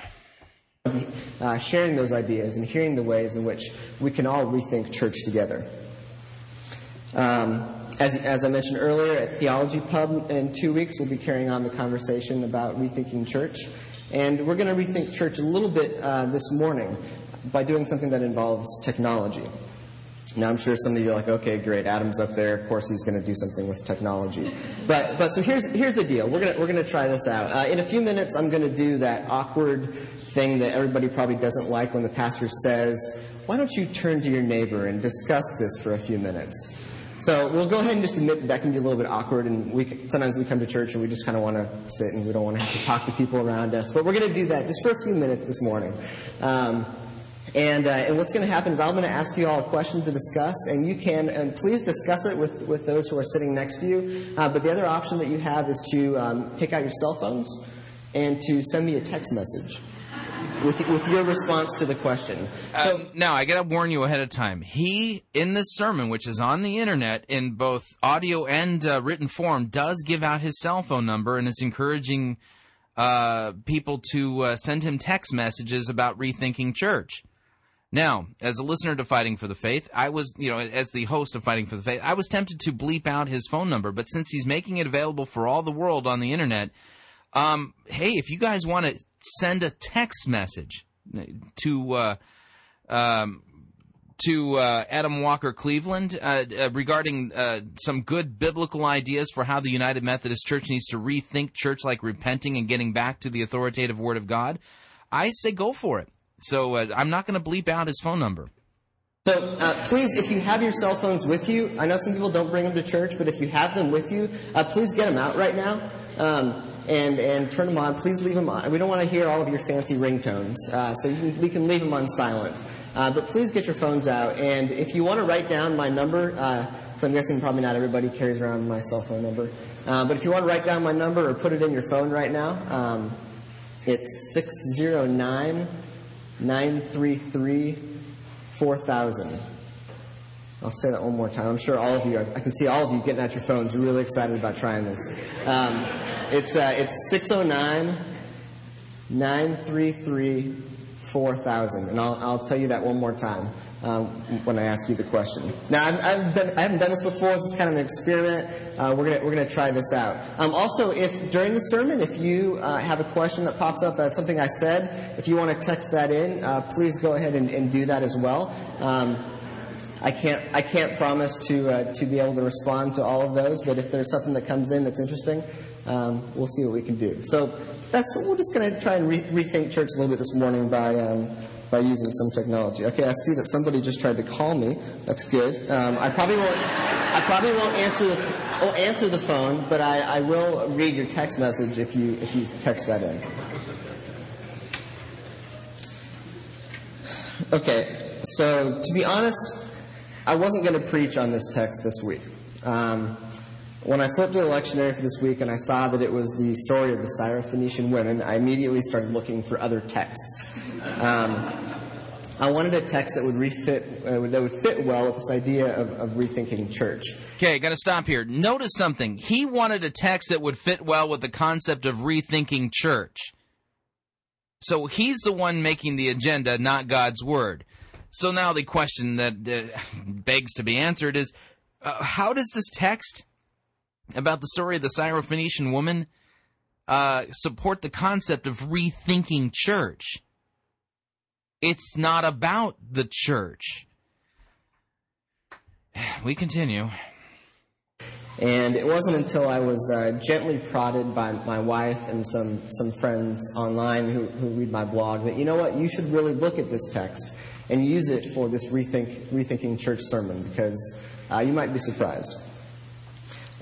Uh, sharing those ideas and hearing the ways in which we can all rethink church together. Um, as, as I mentioned earlier, at Theology Pub in two weeks, we'll be carrying on the conversation about rethinking church. And we're going to rethink church a little bit uh, this morning by doing something that involves technology. Now, I'm sure some of you are like, okay, great, Adam's up there. Of course, he's going to do something with technology. But, but so here's, here's the deal. We're going we're gonna try this out. Uh, in a few minutes, I'm going to do that awkward thing that everybody probably doesn't like when the pastor says, why don't you turn to your neighbor and discuss this for a few minutes? So we'll go ahead and just admit that that can be a little bit awkward, and we sometimes we come to church and we just kind of want to sit and we don't want to have to talk to people around us. But we're going to do that just for a few minutes this morning. Um, and, uh, and what's going to happen is I'm going to ask you all a question to discuss, and you can, and please discuss it with, with those who are sitting next to you. Uh, but the other option that you have is to um, take out your cell phones and to send me a text message with, with your response to the question. So, Um, now, I got to warn you ahead of time. He, in this sermon, which is on the internet in both audio and uh, written form, does give out his cell phone number and is encouraging uh, people to uh, send him text messages about rethinking church. Now, as a listener to Fighting for the Faith, I was, you know, as the host of Fighting for the Faith, I was tempted to bleep out his phone number, but since he's making it available for all the world on the internet, um, hey, if you guys want to send a text message to uh, um, to uh, Adam Walker Cleveland uh, uh, regarding uh, some good biblical ideas for how the United Methodist Church needs to rethink church like repenting and getting back to the authoritative Word of God, I say go for it. So uh, I'm not going to bleep out his phone number. so uh, please, if you have your cell phones with you, I know some people don't bring them to church, but if you have them with you, uh, please get them out right now. Um, and, and turn them on. Please leave them on. We don't want to hear all of your fancy ringtones, uh, so can, we can leave them on silent. Uh, but please get your phones out. And if you want to write down my number, because I'm guessing probably not everybody carries around my cell phone number, uh, but if you want to write down my number or put it in your phone right now, um, it's 609 933 4000. I'll say that one more time. I'm sure all of you, are, I can see all of you getting out your phones, You're really excited about trying this. Um, it's, uh, it's 609 933 4000. And I'll, I'll tell you that one more time uh, when I ask you the question. Now, I've, I've done, I haven't done this before. This is kind of an experiment. Uh, we're gonna we're gonna try this out. Um, also, if during the sermon, if you uh, have a question that pops up about something I said, if you want to text that in, uh, please go ahead and, and, do that as well. I can't I can't promise to uh, to be able to respond to all of those, but if there's something that comes in that's interesting, um, we'll see what we can do. So that's we're just going to try and re- rethink church a little bit this morning by um, by using some technology. Okay, I see that somebody just tried to call me. That's good. Um, I probably won't. I probably won't answer the won't answer the phone, but I, I will read your text message if you if you text that in. Okay, so to be honest, I wasn't going to preach on this text this week. Um, when I flipped to the lectionary for this week and I saw that it was the story of the Syrophoenician women, I immediately started looking for other texts. Um, I wanted a text that would refit uh, that would fit well with this idea of, of rethinking church. Okay, got to stop here. Notice something. He wanted a text that would fit well with the concept of rethinking church. So he's the one making the agenda, not God's word. So now the question that uh, <laughs> begs to be answered is, uh, how does this text about the story of the Syrophoenician woman uh, support the concept of rethinking church. It's not about the church. <sighs> We continue. And it wasn't until I was uh, gently prodded by my wife and some, some friends online who, who read my blog that, you know what, you should really look at this text and use it for this rethink, rethinking church sermon because uh, you might be surprised.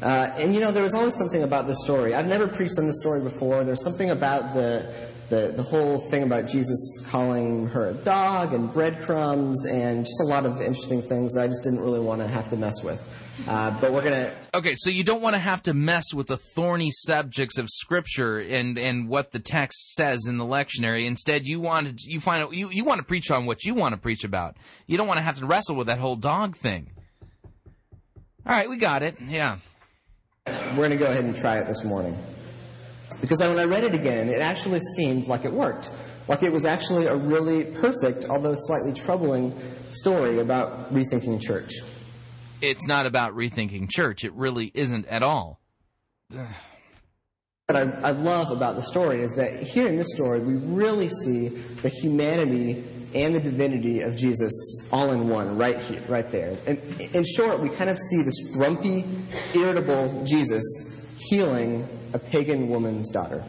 Uh, and you know, there was always something about this story. I've never preached on this story before. There's something about the, the, the whole thing about Jesus calling her a dog and breadcrumbs and just a lot of interesting things that I just didn't really want to have to mess with. Uh, but we're gonna. Okay, so you don't want to have to mess with the thorny subjects of Scripture and, and what the text says in the lectionary. Instead, you want to you find you you want to preach on what you want to preach about. You don't want to have to wrestle with that whole dog thing. All right, we got it. Yeah. We're going to go ahead and try it this morning. Because when I read it again, it actually seemed like it worked. Like it was actually a really perfect, although slightly troubling, story about rethinking church. It's not about rethinking church. It really isn't at all. what I, I love about the story is that here in this story, we really see the humanity and the divinity of Jesus all in one, right here, right there. And in short, we kind of see this grumpy, irritable Jesus healing a pagan woman's daughter.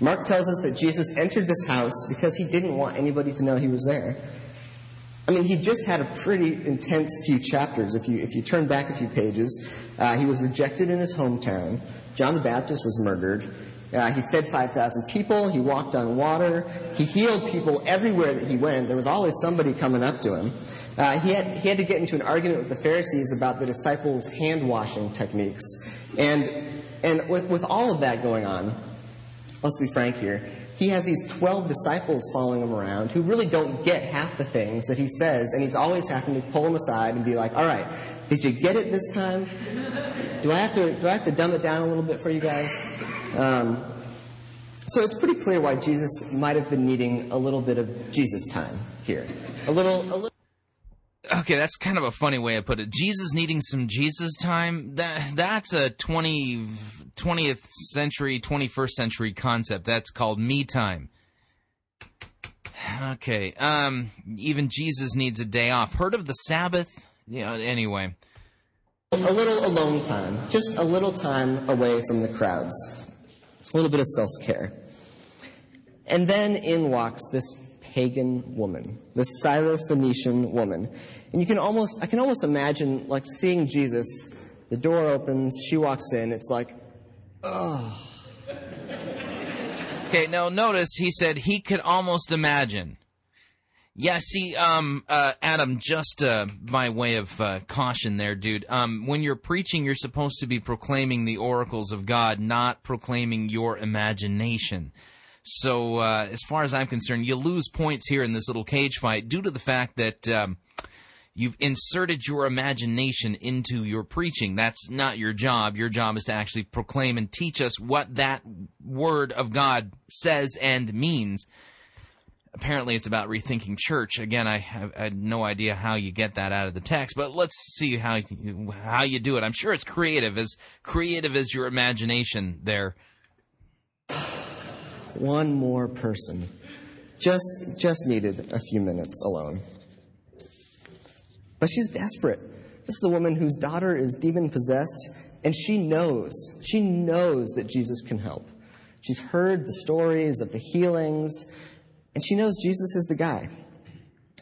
Mark tells us that Jesus entered this house because he didn't want anybody to know he was there. I mean, he just had a pretty intense few chapters. If you, if you turn back a few pages, uh, he was rejected in his hometown. John the Baptist was murdered. Uh, he fed 5,000 people. He walked on water. He healed people everywhere that he went. There was always somebody coming up to him. Uh, he, had, he had to get into an argument with the Pharisees about the disciples' hand washing techniques. And, and with, with all of that going on, let's be frank here, he has these 12 disciples following him around who really don't get half the things that he says, and he's always having to pull them aside and be like, all right, did you get it this time? Do I have to, do I have to dumb it down a little bit for you guys? Um, so it's pretty clear why Jesus might have been needing a little bit of Jesus time here. A little, a little. Okay, that's kind of a funny way of put it. Jesus needing some Jesus time. That that's a 20, 20th century, 21st century concept. That's called me time. Okay. Um even Jesus needs a day off. Heard of the Sabbath? Yeah, anyway. A little alone time. Just a little time away from the crowds a little bit of self care. And then in walks this pagan woman, this Syrophoenician woman. And you can almost, I can almost imagine like seeing Jesus, the door opens, she walks in, it's like, oh. Okay, now notice he said he could almost imagine. Yeah, see, um, uh, Adam, just uh, by way of uh, caution there, dude, um, when you're preaching, you're supposed to be proclaiming the oracles of God, not proclaiming your imagination. So, uh, as far as I'm concerned, you lose points here in this little cage fight due to the fact that um, you've inserted your imagination into your preaching. That's not your job. Your job is to actually proclaim and teach us what that word of God says and means apparently it's about rethinking church. Again, I have I had no idea how you get that out of the text, but let's see how you, how you do it. I'm sure it's creative, as creative as your imagination there. One more person. Just just needed a few minutes alone. But she's desperate. This is a woman whose daughter is demon possessed, and she knows, she knows that Jesus can help. She's heard the stories of the healings, and she knows Jesus is the guy.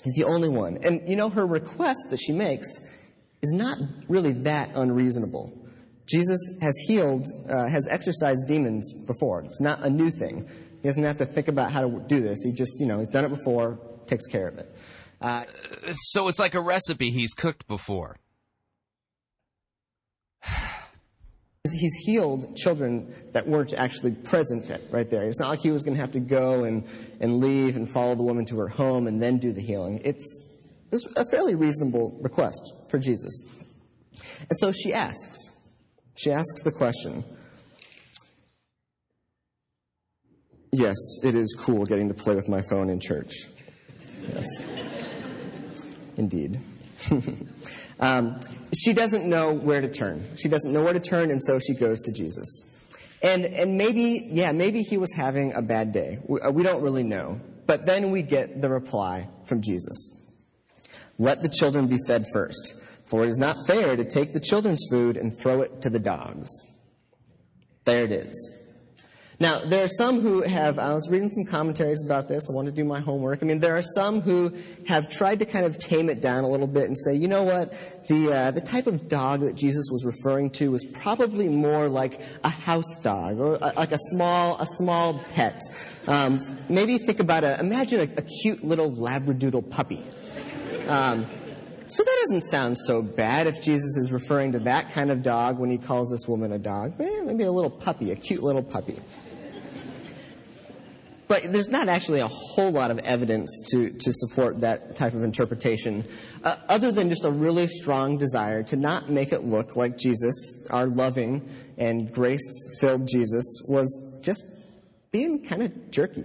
He's the only one. And you know, her request that she makes is not really that unreasonable. Jesus has healed, uh, has exorcised demons before. It's not a new thing. He doesn't have to think about how to do this. He just, you know, he's done it before, takes care of it. Uh, So it's like a recipe he's cooked before. he's healed children that weren't actually present at- right there. It's not like he was going to have to go and, and leave and follow the woman to her home and then do the healing. It's, it's a fairly reasonable request for Jesus. And so she asks. She asks the question Yes, it is cool getting to play with my phone in church. Yes. Indeed. <laughs> um, she doesn't know where to turn. She doesn't know where to turn, and so she goes to Jesus. And, and maybe, yeah, maybe he was having a bad day. We, uh, we don't really know. But then we get the reply from Jesus Let the children be fed first, for it is not fair to take the children's food and throw it to the dogs. There it is. Now, there are some who have, I was reading some commentaries about this. I want to do my homework. I mean, there are some who have tried to kind of tame it down a little bit and say, you know what, the, uh, the type of dog that Jesus was referring to was probably more like a house dog or a, like a small, a small pet. Um, maybe think about a, imagine a, a cute little Labradoodle puppy. Um, so that doesn't sound so bad if Jesus is referring to that kind of dog when he calls this woman a dog. Eh, maybe a little puppy, a cute little puppy. But there's not actually a whole lot of evidence to, to support that type of interpretation, uh, other than just a really strong desire to not make it look like Jesus, our loving and grace filled Jesus, was just being kind of jerky.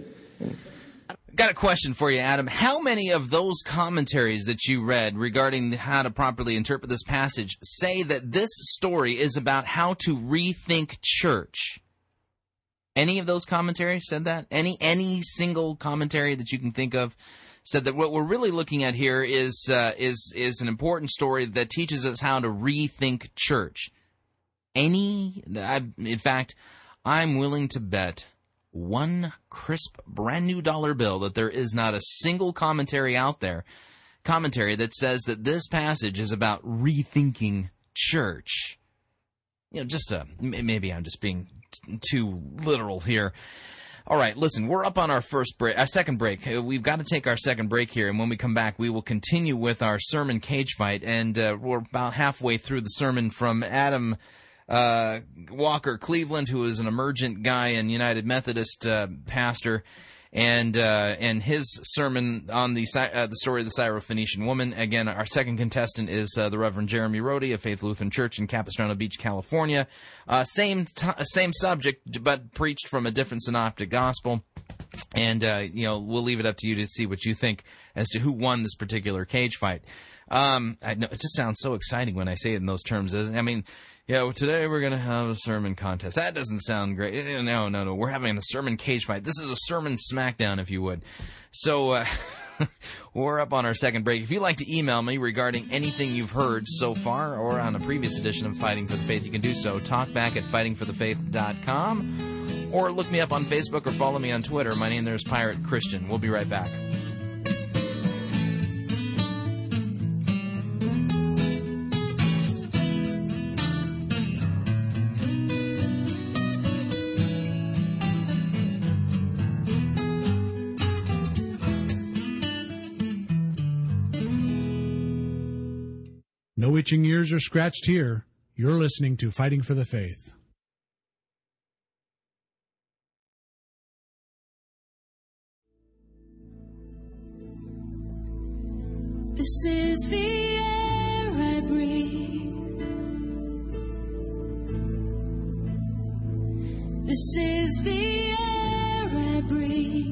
Got a question for you, Adam. How many of those commentaries that you read regarding how to properly interpret this passage say that this story is about how to rethink church? Any of those commentaries said that? Any any single commentary that you can think of said that what we're really looking at here is uh, is is an important story that teaches us how to rethink church. Any, I, in fact, I'm willing to bet one crisp, brand new dollar bill that there is not a single commentary out there, commentary that says that this passage is about rethinking church. You know, just a maybe I'm just being too literal here. All right, listen, we're up on our first break, our second break. Uh, We've got to take our second break here, and when we come back, we will continue with our sermon cage fight. And uh, we're about halfway through the sermon from Adam uh, Walker Cleveland, who is an emergent guy and United Methodist uh, pastor, and uh, and his sermon on the uh, the story of the Syrophoenician woman. Again, our second contestant is uh, the Reverend Jeremy Rhode of Faith Lutheran Church in Capistrano Beach, California. Uh, same t- same subject, but preached from a different synoptic gospel. And uh, you know, we'll leave it up to you to see what you think as to who won this particular cage fight. Um, I know it just sounds so exciting when I say it in those terms. I mean, yeah, well, today we're going to have a sermon contest. That doesn't sound great. Eh, No, no, no. We're having a sermon cage fight. This is a sermon smackdown, if you would. So, uh, <laughs> we're up on our second break. If you'd like to email me regarding anything you've heard so far or on a previous edition of Fighting for the Faith, you can do so. Talk back at fightingforthefaith.com or look me up on Facebook or follow me on Twitter. My name there is Pirate Christian. We'll be right back. Itching ears are scratched here. You're listening to Fighting for the Faith. This is the air I breathe. This is the air I breathe.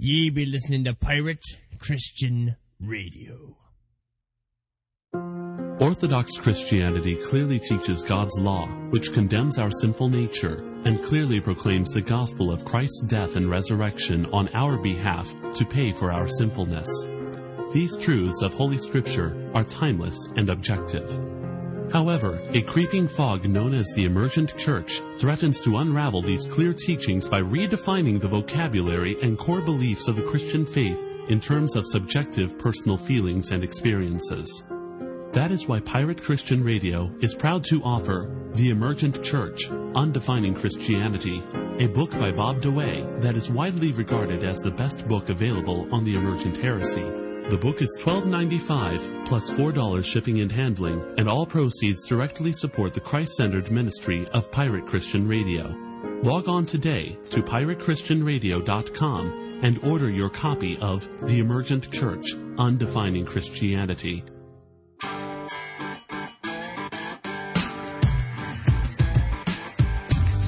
Ye be listening to Pirate Christian Radio. Orthodox Christianity clearly teaches God's law, which condemns our sinful nature, and clearly proclaims the gospel of Christ's death and resurrection on our behalf to pay for our sinfulness. These truths of Holy Scripture are timeless and objective. However, a creeping fog known as the emergent church threatens to unravel these clear teachings by redefining the vocabulary and core beliefs of the Christian faith in terms of subjective personal feelings and experiences. That is why Pirate Christian Radio is proud to offer The Emergent Church Undefining Christianity, a book by Bob DeWaay that is widely regarded as the best book available on the emergent heresy. The book is $12.95 plus $4 shipping and handling, and all proceeds directly support the Christ centered ministry of Pirate Christian Radio. Log on today to piratechristianradio.com and order your copy of The Emergent Church Undefining Christianity.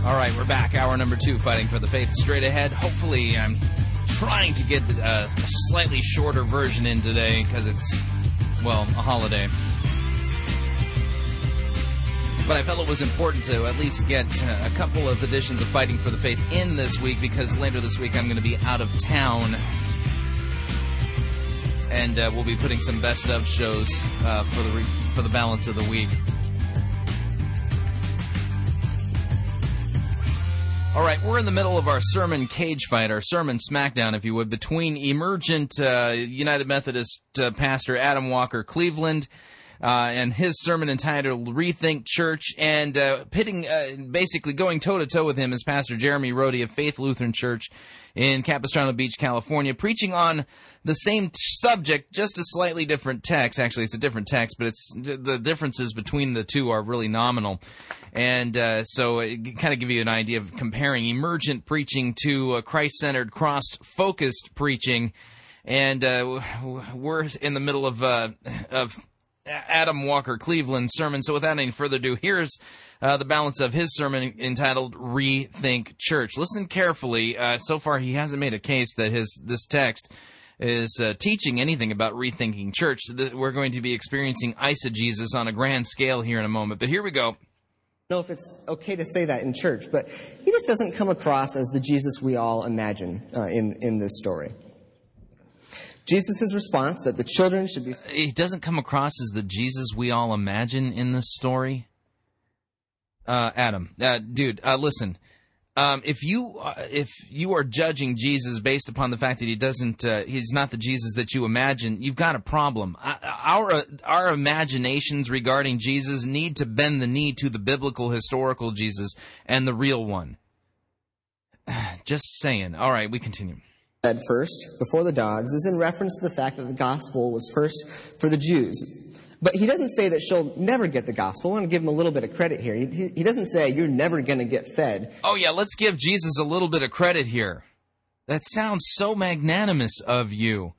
All right, we're back. Hour number two, fighting for the faith. Straight ahead. Hopefully, I'm trying to get a slightly shorter version in today because it's, well, a holiday. But I felt it was important to at least get uh, a couple of editions of Fighting for the Faith in this week because later this week I'm going to be out of town. And uh, we'll be putting some best of shows uh, for the for the balance of the week. All right, we're in the middle of our sermon cage fight, our sermon smackdown, if you would, between emergent uh, United Methodist uh, pastor Adam Walker Cleveland uh, and his sermon entitled Rethink Church, and uh, pitting, uh, basically going toe to toe with him is Pastor Jeremy Rhode of Faith Lutheran Church in Capistrano Beach, California, preaching on the same subject, just a slightly different text. Actually, it's a different text, but it's the differences between the two are really nominal. And uh, so, it kind of give you an idea of comparing emergent preaching to uh, Christ-centered, cross-focused preaching. And uh, we're in the middle of uh, of Adam Walker Cleveland sermon. So, without any further ado, here's uh, the balance of his sermon entitled "Rethink Church." Listen carefully. Uh, so far, he hasn't made a case that his this text is uh, teaching anything about rethinking church. We're going to be experiencing eisegesis on a grand scale here in a moment. But here we go know if it's okay to say that in church, but he just doesn't come across as the Jesus we all imagine uh, in, in this story. Jesus' response that the children should be. He doesn't come across as the Jesus we all imagine in this story. Uh, Adam, uh, dude, uh, listen. Um, if you uh, if you are judging Jesus based upon the fact that he doesn't uh, he's not the Jesus that you imagine, you've got a problem. Our our imaginations regarding Jesus need to bend the knee to the biblical historical Jesus and the real one. <sighs> Just saying. All right, we continue. At first, before the dogs, is in reference to the fact that the gospel was first for the Jews. But he doesn't say that she'll never get the gospel. I want to give him a little bit of credit here. He, he doesn't say you're never going to get fed. Oh, yeah, let's give Jesus a little bit of credit here. That sounds so magnanimous of you.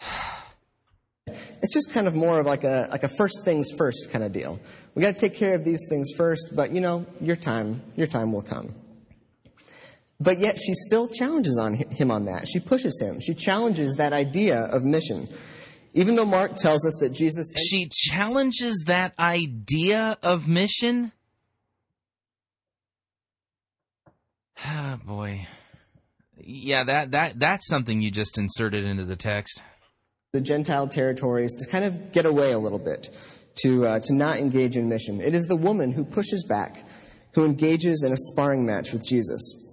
<sighs> it's just kind of more of like a, like a first things first kind of deal. We got to take care of these things first, but you know, your time, your time will come. But yet she still challenges on him on that. She pushes him. She challenges that idea of mission. Even though Mark tells us that Jesus. She challenges that idea of mission? Ah, <sighs> boy. Yeah, that, that, that's something you just inserted into the text. The Gentile territories to kind of get away a little bit, to, uh, to not engage in mission. It is the woman who pushes back, who engages in a sparring match with Jesus.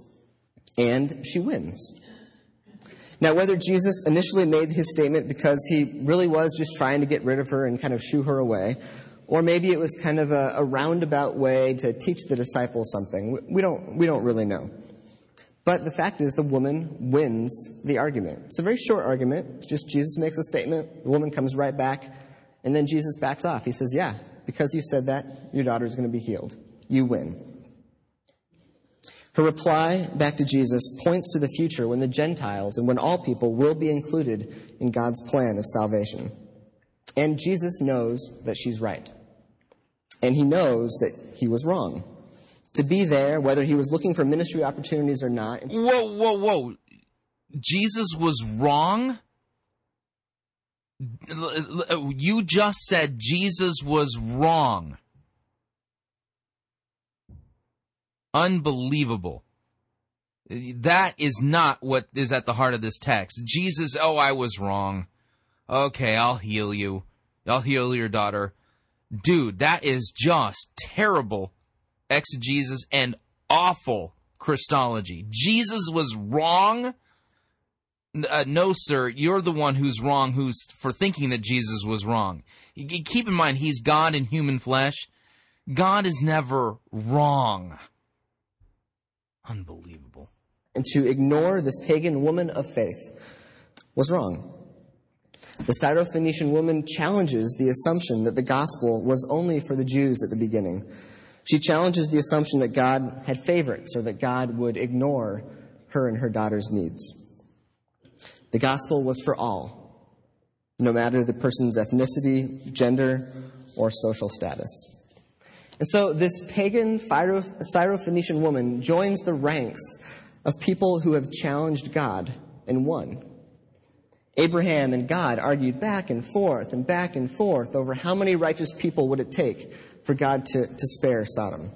And she wins. Now, whether Jesus initially made his statement because he really was just trying to get rid of her and kind of shoo her away, or maybe it was kind of a, a roundabout way to teach the disciples something, we don't, we don't really know. But the fact is, the woman wins the argument. It's a very short argument. It's just Jesus makes a statement, the woman comes right back, and then Jesus backs off. He says, Yeah, because you said that, your daughter is going to be healed. You win. Her reply back to Jesus points to the future when the Gentiles and when all people will be included in God's plan of salvation. And Jesus knows that she's right. And he knows that he was wrong. To be there, whether he was looking for ministry opportunities or not. Whoa, whoa, whoa. Jesus was wrong? You just said Jesus was wrong. Unbelievable. That is not what is at the heart of this text. Jesus, oh, I was wrong. Okay, I'll heal you. I'll heal your daughter. Dude, that is just terrible exegesis and awful Christology. Jesus was wrong. Uh, no, sir, you're the one who's wrong. Who's for thinking that Jesus was wrong? Keep in mind, he's God in human flesh. God is never wrong. Unbelievable. And to ignore this pagan woman of faith was wrong. The Syrophoenician woman challenges the assumption that the gospel was only for the Jews at the beginning. She challenges the assumption that God had favorites or that God would ignore her and her daughter's needs. The gospel was for all, no matter the person's ethnicity, gender, or social status. And so this pagan Syrophoenician woman joins the ranks of people who have challenged God and won. Abraham and God argued back and forth and back and forth over how many righteous people would it take for God to, to spare Sodom.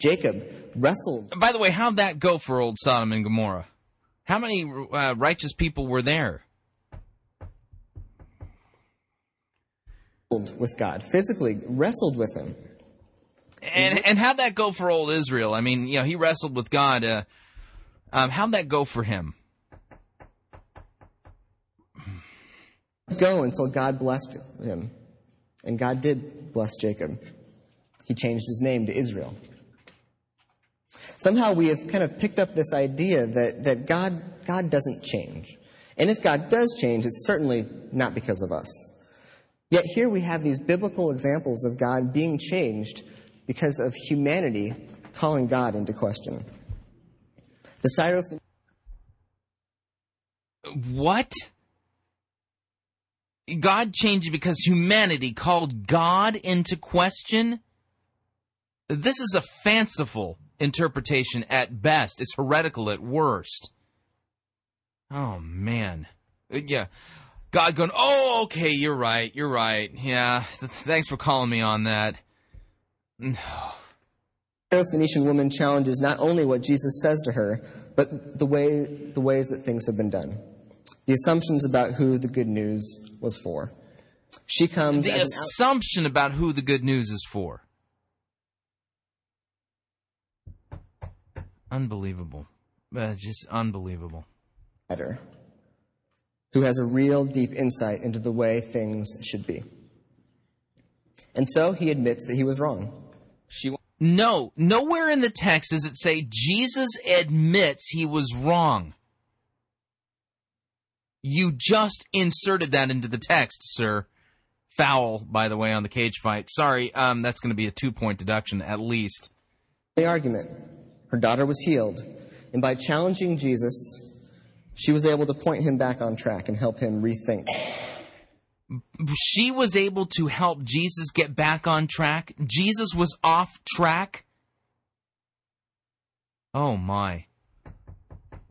Jacob wrestled. By the way, how'd that go for old Sodom and Gomorrah? How many uh, righteous people were there? With God, physically wrestled with Him. And and how'd that go for old Israel? I mean, you know, he wrestled with God. Uh, um, how'd that go for him? Go until God blessed him, and God did bless Jacob. He changed his name to Israel. Somehow we have kind of picked up this idea that, that God, God doesn't change. And if God does change, it's certainly not because of us. Yet here we have these biblical examples of God being changed because of humanity calling God into question. The Syrophoenician. What? God changed because humanity called God into question? This is a fanciful interpretation at best. It's heretical at worst. Oh, man. Uh, yeah. God going, oh, okay, you're right, you're right. Yeah, th- thanks for calling me on that. The Phoenician woman challenges not only what Jesus says to her, but the way the ways that things have been done. The assumptions about who the good news was for. She comes the as assumption about who the good news is for. Unbelievable. Uh, just unbelievable. outsider who has a real deep insight into the way things should be. And so he admits that he was wrong. She No, nowhere in the text does it say Jesus admits he was wrong. You just inserted that into the text, sir. Foul, by the way, on the cage fight. Sorry, um, that's going to be a two point deduction at least. the argument. Her daughter was healed, and by challenging Jesus, she was able to point him back on track and help him rethink. She was able to help Jesus get back on track. Jesus was off track. Oh my.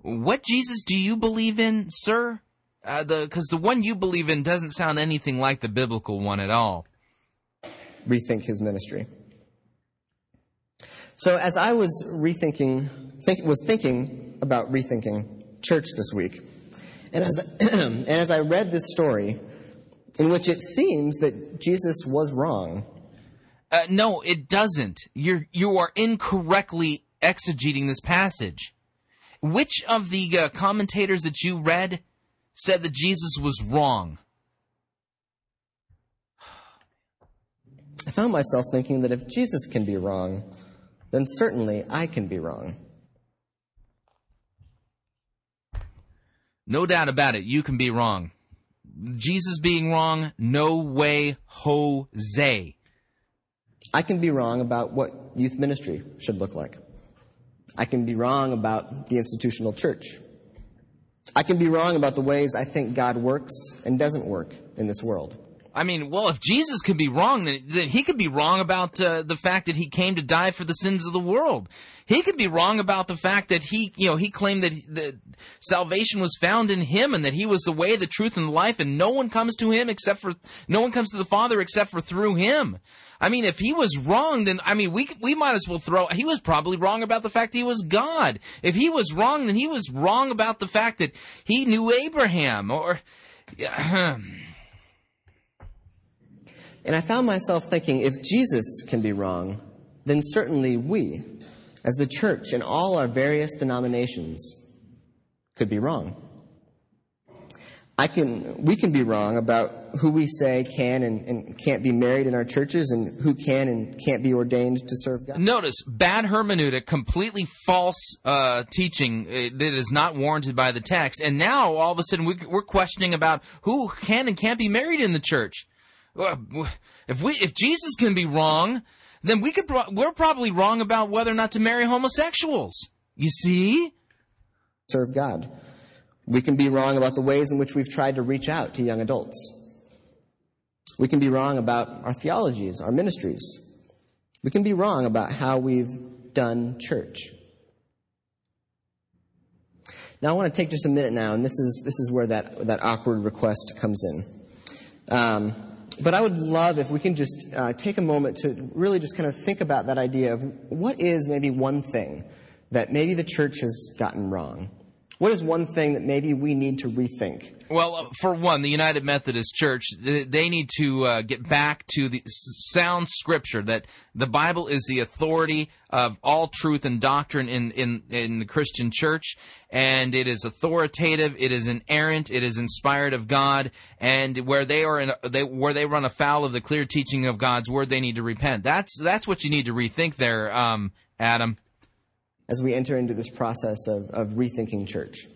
What Jesus do you believe in, sir? Uh, the because the one you believe in doesn't sound anything like the biblical one at all. rethink his ministry. So as I was rethinking, think, was thinking about rethinking church this week, and as <clears throat> and as I read this story, in which it seems that Jesus was wrong, Uh, no, it doesn't. You're you are incorrectly exegeting this passage. Which of the uh, commentators that you read said that Jesus was wrong? I found myself thinking that if Jesus can be wrong, then certainly I can be wrong. No doubt about it, you can be wrong. Jesus being wrong, no way, Jose. I can be wrong about what youth ministry should look like. I can be wrong about the institutional church. I can be wrong about the ways I think God works and doesn't work in this world. I mean, well, if Jesus could be wrong, then, then he could be wrong about uh, the fact that he came to die for the sins of the world. He could be wrong about the fact that he, you know, he claimed that that salvation was found in him and that he was the way, the truth, and the life, and no one comes to him except for no one comes to the Father except for through him. I mean, if he was wrong, then I mean, we we might as well throw. He was probably wrong about the fact he was God. If he was wrong, then he was wrong about the fact that he knew Abraham or. <clears throat> And I found myself thinking if Jesus can be wrong, then certainly we, as the church and all our various denominations, could be wrong. I can, we can be wrong about who we say can and, and can't be married in our churches and who can and can't be ordained to serve God. Notice bad hermeneutic, completely false uh, teaching uh, that is not warranted by the text, and now all of a sudden we, we're questioning about who can and can't be married in the church. If we, if Jesus can be wrong, then we could we're probably wrong about whether or not to marry homosexuals. You see? Serve God. We can be wrong about the ways in which we've tried to reach out to young adults. We can be wrong about our theologies, our ministries. We can be wrong about how we've done church. Now, I want to take just a minute now, and this is, this is where that, that awkward request comes in. Um, but I would love if we can just uh, take a moment to really just kind of think about that idea of what is maybe one thing that maybe the church has gotten wrong. What is one thing that maybe we need to rethink? Well, uh, for one, the United Methodist Church, they need to uh, get back to the sound scripture that the Bible is the authority of all truth and doctrine in, in, in the Christian church, and it is authoritative, it is inerrant, it is inspired of God, and where they are in, they, where they run afoul of the clear teaching of God's word, they need to repent. That's that's what you need to rethink there, um, Adam. As we enter into this process of, of rethinking church.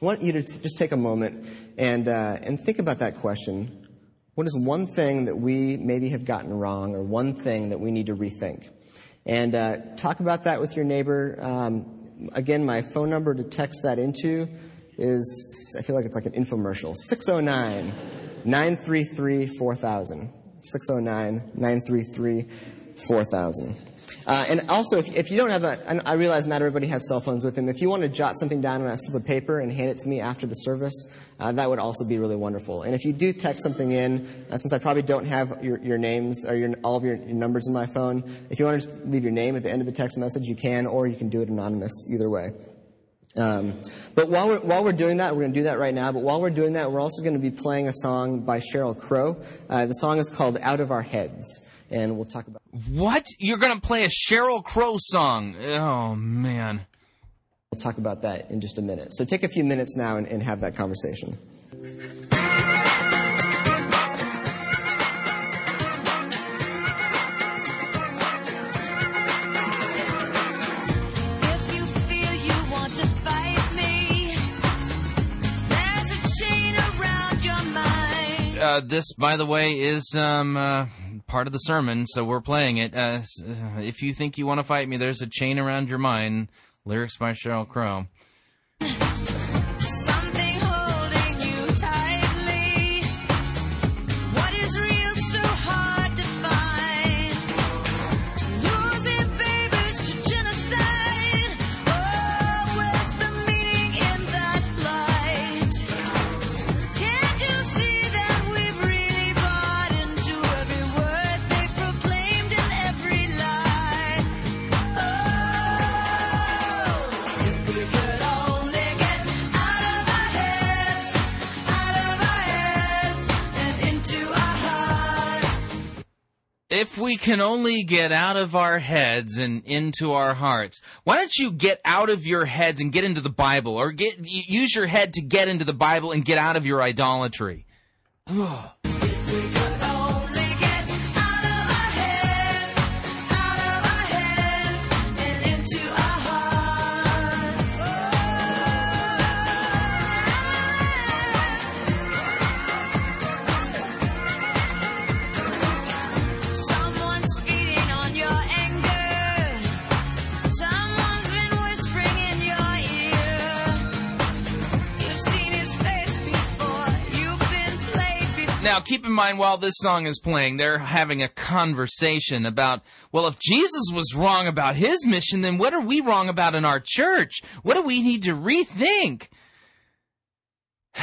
I want you to t- just take a moment and, uh, and think about that question. What is one thing that we maybe have gotten wrong or one thing that we need to rethink? And uh, talk about that with your neighbor. Um, again, my phone number to text that into is, I feel like it's like an infomercial, 609 933 4000. 609 933 4000. Uh, and also, if, if you don't have a, I realize not everybody has cell phones with them. If you want to jot something down on a slip of paper and hand it to me after the service, uh, that would also be really wonderful. And if you do text something in, uh, since I probably don't have your, your names or your, all of your, your numbers in my phone, if you want to just leave your name at the end of the text message, you can, or you can do it anonymous. Either way. Um, but while we're, while we're doing that, we're going to do that right now, but while we're doing that, we're also going to be playing a song by Sheryl Crow. Uh, the song is called Out of Our Heads, and we'll talk about What? You're going to play a Sheryl Crow song? Oh man. We'll talk about that in just a minute. So take a few minutes now and, and have that conversation. If you feel you want to fight me, there's a chain around your mind. Uh, this, by the way, is um, uh, part of the sermon, so we're playing it. Uh, uh, if you think you want to fight me, there's a chain around your mind. Lyrics by Sheryl Crow. If we can only get out of our heads and into our hearts, why don't you get out of your heads and get into the Bible, or get use your head to get into the Bible and get out of your idolatry? <sighs> Now, keep in mind while this song is playing, they're having a conversation about, well, if Jesus was wrong about his mission, then what are we wrong about in our church? What do we need to rethink? <sighs>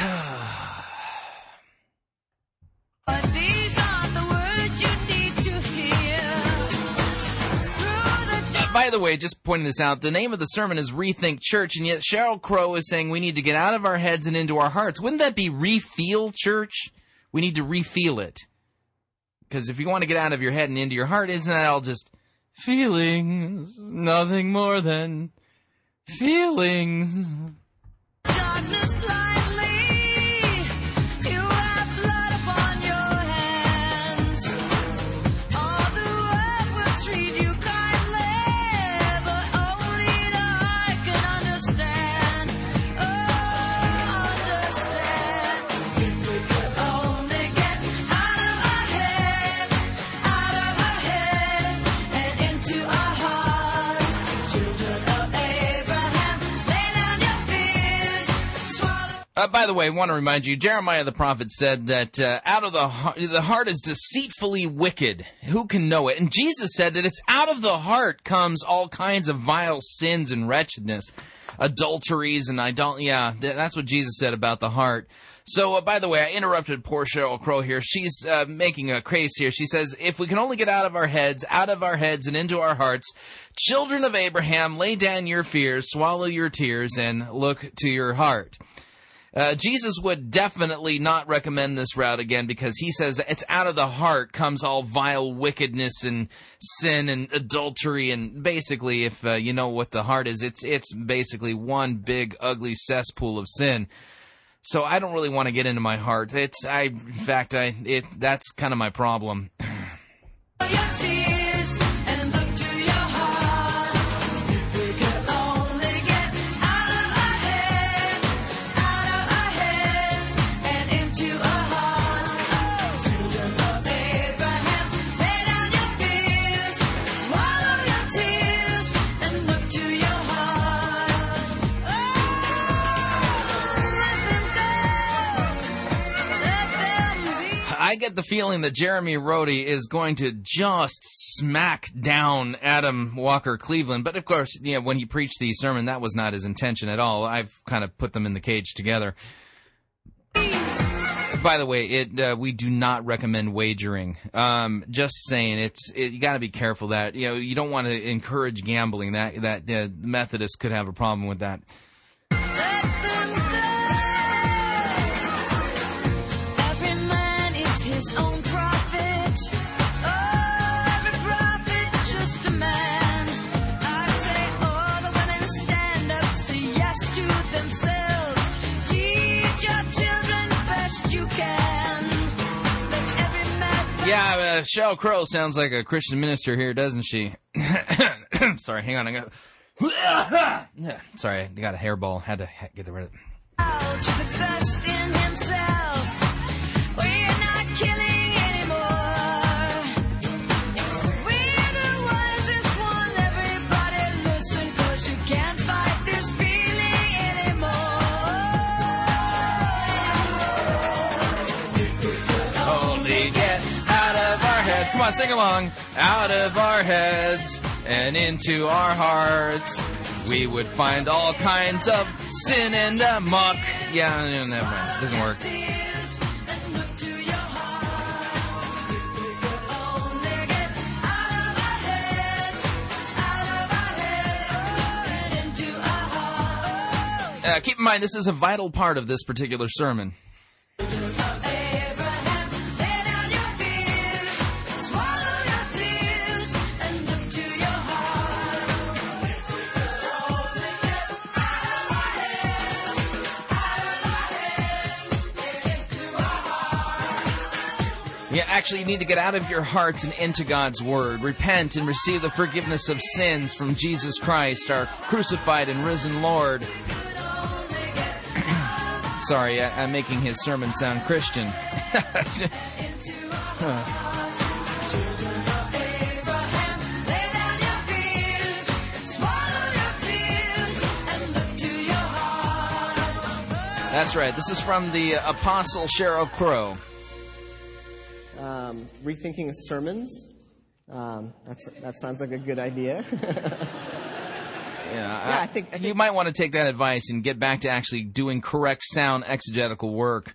But these are the words you need to hear. Through the uh, by the way, just pointing this out, the name of the sermon is Rethink Church, and yet Sheryl Crow is saying we need to get out of our heads and into our hearts. Wouldn't that be refeel church? We need to refeel it. Because if you want to get out of your head and into your heart, isn't that all just feelings? Nothing more than feelings. darkness blindly, Uh, by the way, I want to remind you, Jeremiah the prophet said that uh, out of the heart, the heart is deceitfully wicked. Who can know it? And Jesus said that it's out of the heart comes all kinds of vile sins and wretchedness, adulteries and idol. Yeah, th- that's what Jesus said about the heart. So, uh, by the way, I interrupted poor Sheryl Crow here. She's uh, making a case here. She says, if we can only get out of our heads, out of our heads and into our hearts, children of Abraham, lay down your fears, swallow your tears, and look to your heart. Uh, Jesus would definitely not recommend this route again because he says it's out of the heart comes all vile wickedness and sin and adultery and basically if uh, you know what the heart is it's it's basically one big ugly cesspool of sin. So I don't really want to get into my heart. It's I in fact I it that's kind of my problem. I get the feeling that Jeremy Rhode is going to just smack down Adam Walker Cleveland. But of course, yeah, when he preached the sermon, that was not his intention at all. I've kind of put them in the cage together. By the way, it uh, we do not recommend wagering. Um, just saying, it's it, you got to be careful that you know you don't want to encourage gambling. That that uh, Methodists could have a problem with that. His own prophet. Oh, every prophet just a man. I say, all the women stand up, say yes to themselves. Teach your children best you can. Let every man Yeah, uh, Shell Crow sounds like a Christian minister here, doesn't she? <coughs> Sorry, hang on. I got. <coughs> Sorry, I got a hairball. Had to get rid of it. out to the best in himself. Not killing anymore. We're the wisest one. Everybody listen, you can't fight this feeling anymore. Only get out of our heads. Come on, sing along. Out of our heads and into our hearts. We would find all kinds of sin and muck. Yeah, never mind. Doesn't work. Uh, keep in mind, this is a vital part of this particular sermon. Yeah, actually, you need to get out of your hearts and into God's Word. Repent and receive the forgiveness of sins from Jesus Christ, our crucified and risen Lord. Sorry, I, I'm making his sermon sound Christian. <laughs> That's right. This is from the Apostle Sheryl Crow. um, rethinking sermons. Um, that sounds like a good idea. <laughs> Yeah, Yeah, I think- I you might want to take that advice and get back to actually doing correct sound exegetical work.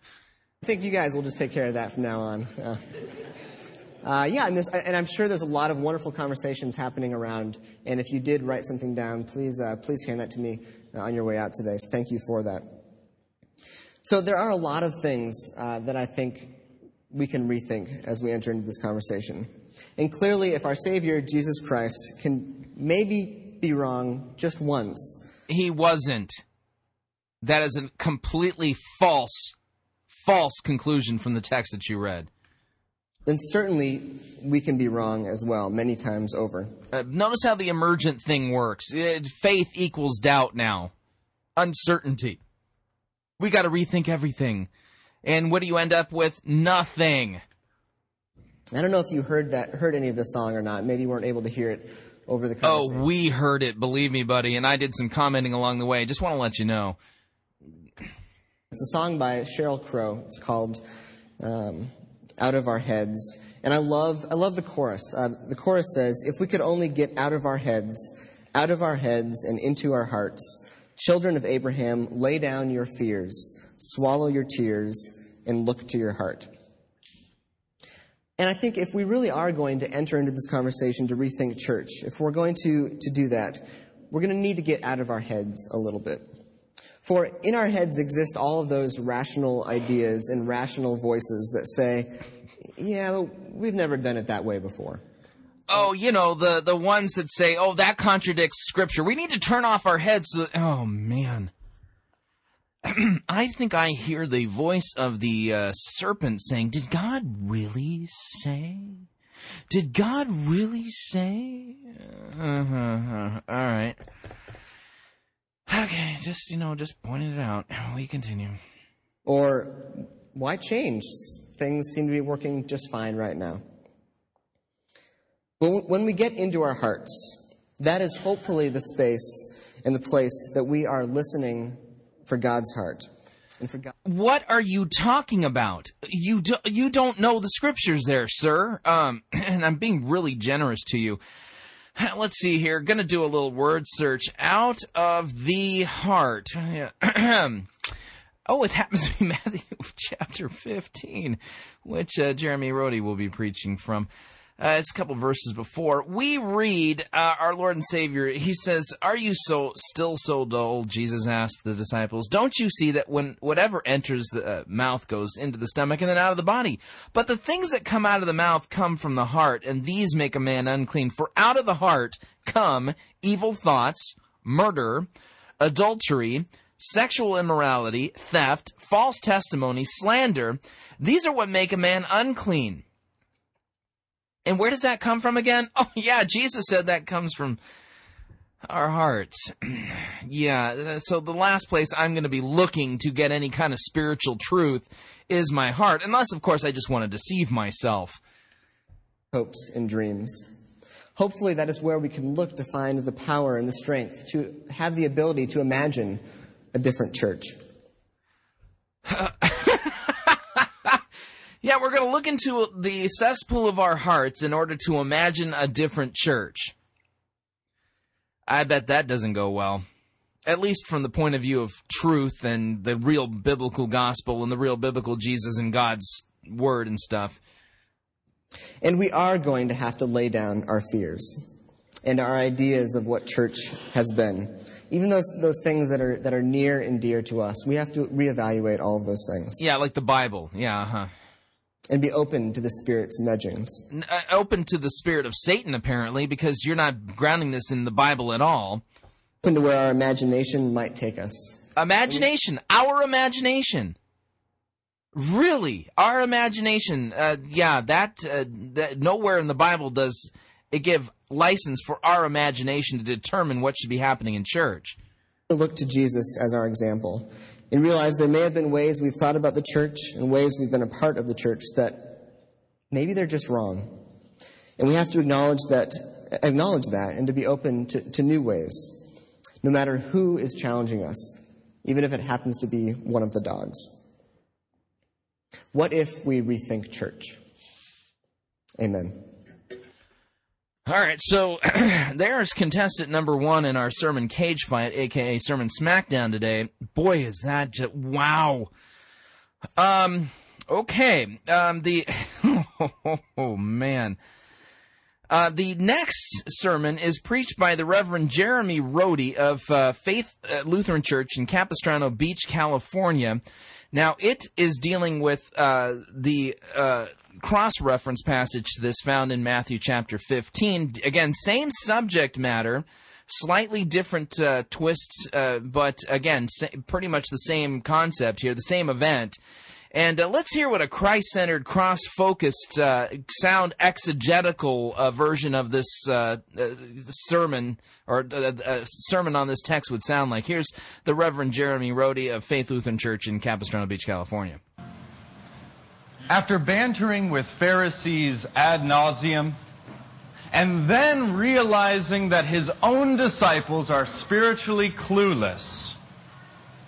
I think you guys will just take care of that from now on. Uh, uh, yeah, and, and I'm sure there's a lot of wonderful conversations happening around. And if you did write something down, please, uh, please hand that to me uh, on your way out today. So thank you for that. So there are a lot of things uh, that I think we can rethink as we enter into this conversation. And clearly, if our Savior, Jesus Christ, can maybe be wrong just once, He wasn't. That is a completely false, false conclusion from the text that you read. then certainly we can be wrong as well, many times over. Uh, notice how the emergent thing works. It, faith equals doubt now, uncertainty. We got to rethink everything. And what do you end up with? Nothing. I don't know if you heard that, heard any of the song or not. Maybe you weren't able to hear it over the Oh, we heard it, believe me, buddy. And I did some commenting along the way. Just want to let you know. It's a song by Sheryl Crow. It's called um, "Out of Our Heads," and I love I love the chorus. Uh, the chorus says, "If we could only get out of our heads, out of our heads and into our hearts, children of Abraham, lay down your fears, swallow your tears, and look to your heart." And I think if we really are going to enter into this conversation to rethink church, if we're going to, to do that, we're going to need to get out of our heads a little bit. For in our heads exist all of those rational ideas and rational voices that say, yeah, we've never done it that way before. Oh, you know, the, the ones that say, oh, that contradicts scripture. We need to turn off our heads so that, oh, man. <clears throat> I think I hear the voice of the uh, serpent saying, Did God really say? Did God really say? Uh-huh. All right. Okay, just, you know, just pointing it out. We continue. Or why change? Things seem to be working just fine right now. Well, when we get into our hearts, that is hopefully the space and the place that we are listening for God's heart. And for God. What are you talking about? You do, you don't know the scriptures there, sir. Um, <clears throat> and I'm being really generous to you. <clears throat> Let's see here. Going to do a little word search. Out of the heart. <clears throat> Oh, it happens to be <laughs> Matthew chapter 15, which uh, Jeremy Rhode will be preaching from. Uh, it's a couple verses before. We read uh, our Lord and Savior. He says, "Are you so still so dull?" Jesus asked the disciples. "Don't you see that when whatever enters the uh, mouth goes into the stomach and then out of the body? But the things that come out of the mouth come from the heart, and these make a man unclean. For out of the heart come evil thoughts, murder, adultery." Sexual immorality, theft, false testimony, slander, these are what make a man unclean. And where does that come from again? <laughs> Oh, yeah, Jesus said that comes from our hearts. <clears throat> yeah, so the last place I'm going to be looking to get any kind of spiritual truth is my heart, unless, of course, I just want to deceive myself. hopes and dreams. Hopefully, that is where we can look to find the power and the strength to have the ability to imagine a different church. <laughs> Yeah, we're going to look into the cesspool of our hearts in order to imagine a different church. I bet that doesn't go well. At least from the point of view of truth and the real biblical gospel and the real biblical Jesus and God's word and stuff. And we are going to have to lay down our fears and our ideas of what church has been. Even those, those things that are, that are near and dear to us, we have to reevaluate all of those things Yeah, like the Bible. Yeah, uh-huh. And be open to the Spirit's nudgings. Uh, open to the spirit of Satan, apparently, because you're not grounding this in the Bible at all. Open to where our imagination might take us. Imagination, our imagination. Really, our imagination. Uh, yeah, that, uh, that nowhere in the Bible does it give license for our imagination to determine what should be happening in church. Look to Jesus as our example and realize there may have been ways we've thought about the church and ways we've been a part of the church that maybe they're just wrong. And we have to acknowledge that, acknowledge that and to be open to, to new ways, no matter who is challenging us, even if it happens to be one of the dogs. What if we rethink church? Amen. All right, so <clears throat> there's contestant number one in our sermon cage fight, aka sermon smackdown today. Boy, is that just wow. Um, okay. Um, the <laughs> oh, man. Uh, the next sermon is preached by the Reverend Jeremy Rhode of uh, Faith uh, Lutheran Church in Capistrano Beach, California. Now, it is dealing with uh, the uh, cross reference passage to this found in Matthew chapter 15. Again, same subject matter, slightly different uh, twists, uh, but again, sa- pretty much the same concept here, the same event. And uh, let's hear what a Christ centered, cross focused, uh, sound exegetical uh, version of this uh, uh, sermon or uh, sermon on this text would sound like. Here's the Reverend Jeremy Rhode of Faith Lutheran Church in Capistrano Beach, California. after bantering with Pharisees ad nauseum, and then realizing that his own disciples are spiritually clueless,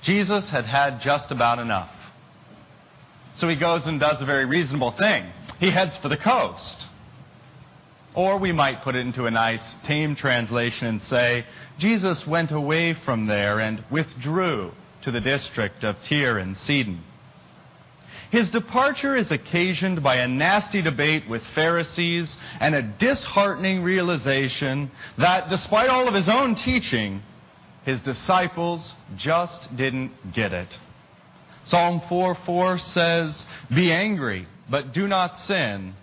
Jesus had had just about enough. So he goes and does a very reasonable thing. He heads for the coast. Or we might put it into a nice, tame translation and say, Jesus went away from there and withdrew to the district of Tyre and Sidon. His departure is occasioned by a nasty debate with Pharisees and a disheartening realization that despite all of his own teaching, his disciples just didn't get it. Psalm 4:4 says, "Be angry, but do not sin."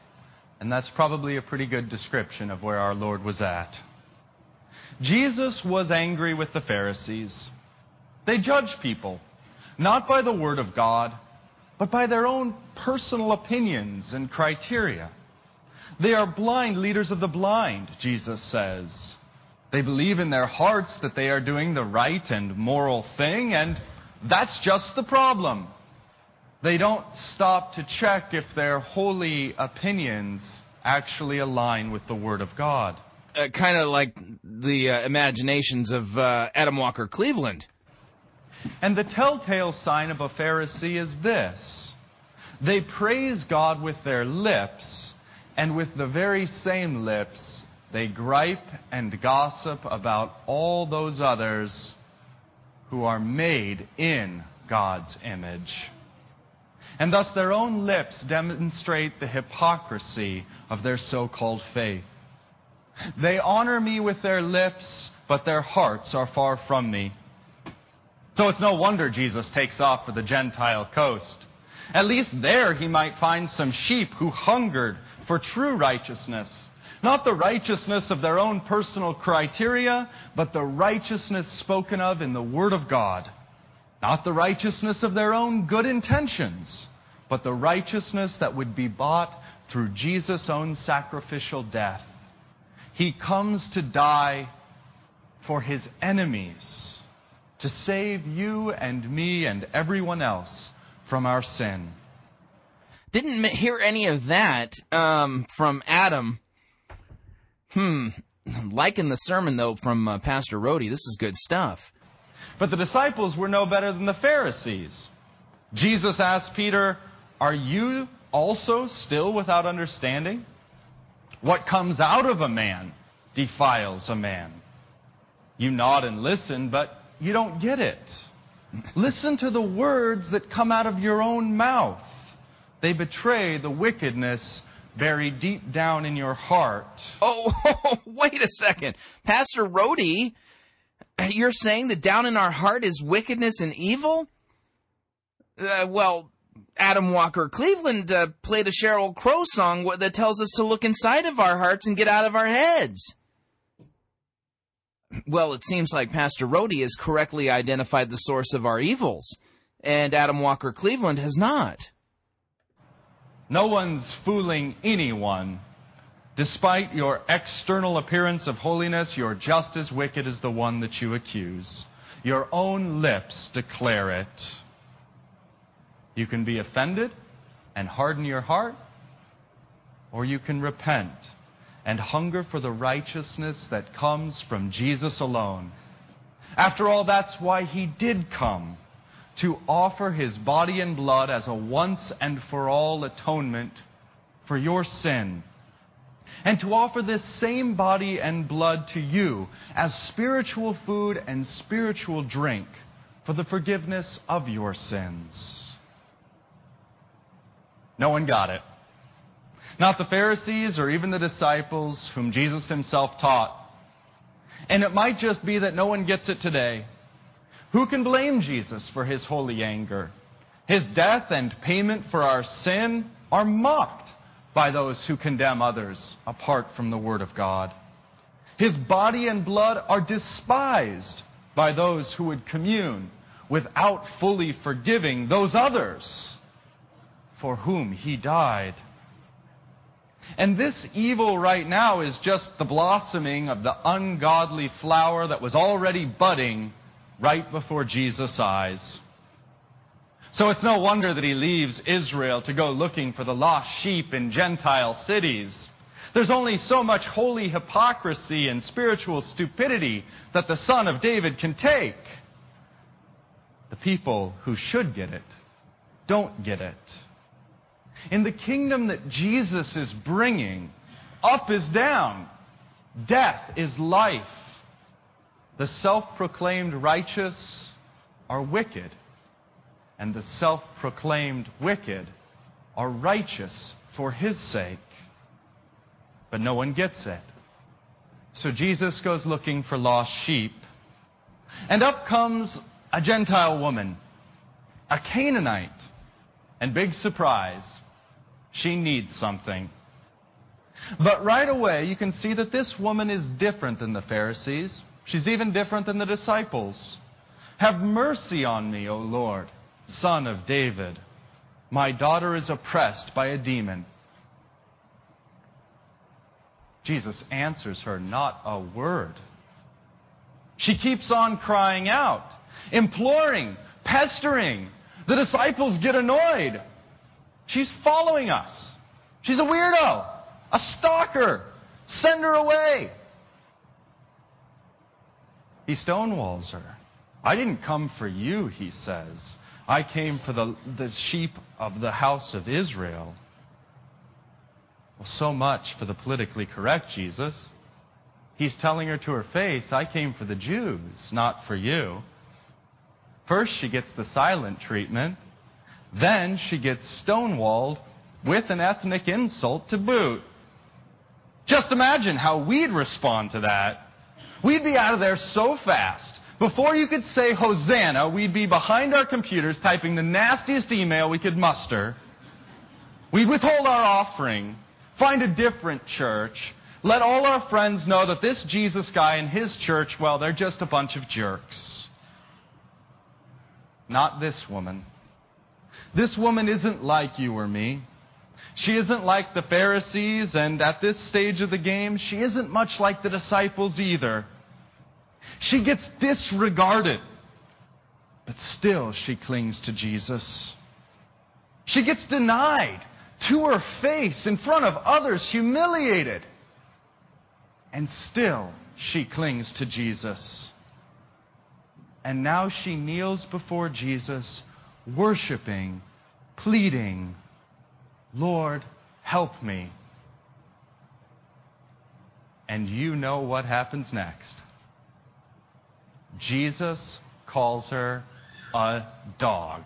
And that's probably a pretty good description of where our Lord was at. Jesus was angry with the Pharisees. They judge people, not by the Word of God, but by their own personal opinions and criteria. They are blind leaders of the blind, Jesus says. They believe in their hearts that they are doing the right and moral thing, and that's just the problem. They don't stop to check if their holy opinions actually align with the Word of God. Uh, kind of like the uh, imaginations of uh, Adam Walker Cleveland. And the telltale sign of a Pharisee is this they praise God with their lips, and with the very same lips, they gripe and gossip about all those others who are made in God's image. And thus their own lips demonstrate the hypocrisy of their so called faith. They honor me with their lips, but their hearts are far from me. So it's no wonder Jesus takes off for the Gentile coast. At least there he might find some sheep who hungered for true righteousness. Not the righteousness of their own personal criteria, but the righteousness spoken of in the Word of God. Not the righteousness of their own good intentions, but the righteousness that would be bought through Jesus' own sacrificial death. He comes to die for his enemies, to save you and me and everyone else from our sin. Didn't hear any of that um, from Adam. Hmm. Liking the sermon, though, from uh, Pastor Rhode. This is good stuff. But the disciples were no better than the Pharisees. Jesus asked Peter, Are you also still without understanding? What comes out of a man defiles a man. You nod and listen, but you don't get it. Listen to the words that come out of your own mouth. They betray the wickedness buried deep down in your heart. Oh, <laughs> wait a second. Pastor Rhode, you're saying that down in our heart is wickedness and evil? Uh, well, Adam Walker Cleveland uh, played a Sheryl Crow song that tells us to look inside of our hearts and get out of our heads. Well, it seems like Pastor Rhode has correctly identified the source of our evils, and Adam Walker Cleveland has not. No one's fooling anyone. Despite your external appearance of holiness, you're just as wicked as the one that you accuse. Your own lips declare it. You can be offended and harden your heart, or you can repent and hunger for the righteousness that comes from Jesus alone. After all, that's why he did come to offer his body and blood as a once and for all atonement for your sin and to offer this same body and blood to you as spiritual food and spiritual drink for the forgiveness of your sins. No one got it. Not the Pharisees or even the disciples whom Jesus himself taught. And it might just be that no one gets it today. Who can blame Jesus for his holy anger? His death and payment for our sin are mocked by those who condemn others apart from the Word of God. His body and blood are despised by those who would commune without fully forgiving those others for whom he died. And this evil right now is just the blossoming of the ungodly flower that was already budding right before Jesus' eyes. So it's no wonder that he leaves Israel to go looking for the lost sheep in Gentile cities. There's only so much holy hypocrisy and spiritual stupidity that the son of David can take. The people who should get it don't get it. In the kingdom that Jesus is bringing, up is down, death is life. The self proclaimed righteous are wicked, and the self proclaimed wicked are righteous for his sake. But no one gets it. So Jesus goes looking for lost sheep, and up comes a Gentile woman, a Canaanite, and big surprise, she needs something. But right away, you can see that this woman is different than the Pharisees. She's even different than the disciples. Have mercy on me, O Lord, son of David. My daughter is oppressed by a demon. Jesus answers her not a word. She keeps on crying out, imploring, pestering. The disciples get annoyed. She's following us. She's a weirdo, a stalker. Send her away. He stonewalls her. I didn't come for you, he says. I came for the, the sheep of the house of Israel. Well, so much for the politically correct Jesus. He's telling her to her face, I came for the Jews, not for you. First, she gets the silent treatment. Then she gets stonewalled with an ethnic insult to boot. Just imagine how we'd respond to that. We'd be out of there so fast. Before you could say Hosanna, we'd be behind our computers typing the nastiest email we could muster. We'd withhold our offering, find a different church, let all our friends know that this Jesus guy and his church, well, they're just a bunch of jerks. Not this woman. This woman isn't like you or me. She isn't like the Pharisees, and at this stage of the game, she isn't much like the disciples either. She gets disregarded, but still she clings to Jesus. She gets denied to her face in front of others, humiliated, and still she clings to Jesus. And now she kneels before Jesus, worshiping, pleading, Lord, help me. And you know what happens next. Jesus calls her a dog.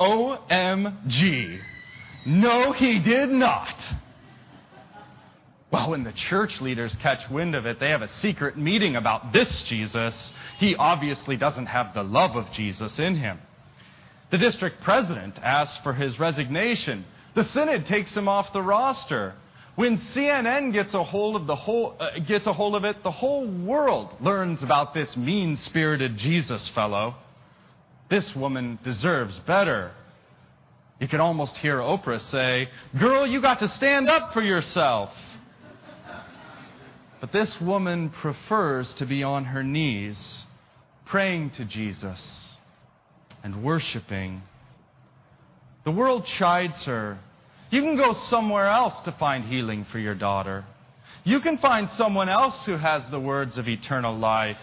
OMG. No, he did not. Well, when the church leaders catch wind of it, they have a secret meeting about this Jesus. He obviously doesn't have the love of Jesus in him. The district president asks for his resignation. The synod takes him off the roster. When CNN gets a hold of the whole uh, gets a hold of it, the whole world learns about this mean-spirited Jesus fellow. This woman deserves better. You can almost hear Oprah say, "Girl, you got to stand up for yourself." But this woman prefers to be on her knees, praying to Jesus and worshiping. The world chides her. You can go somewhere else to find healing for your daughter. You can find someone else who has the words of eternal life.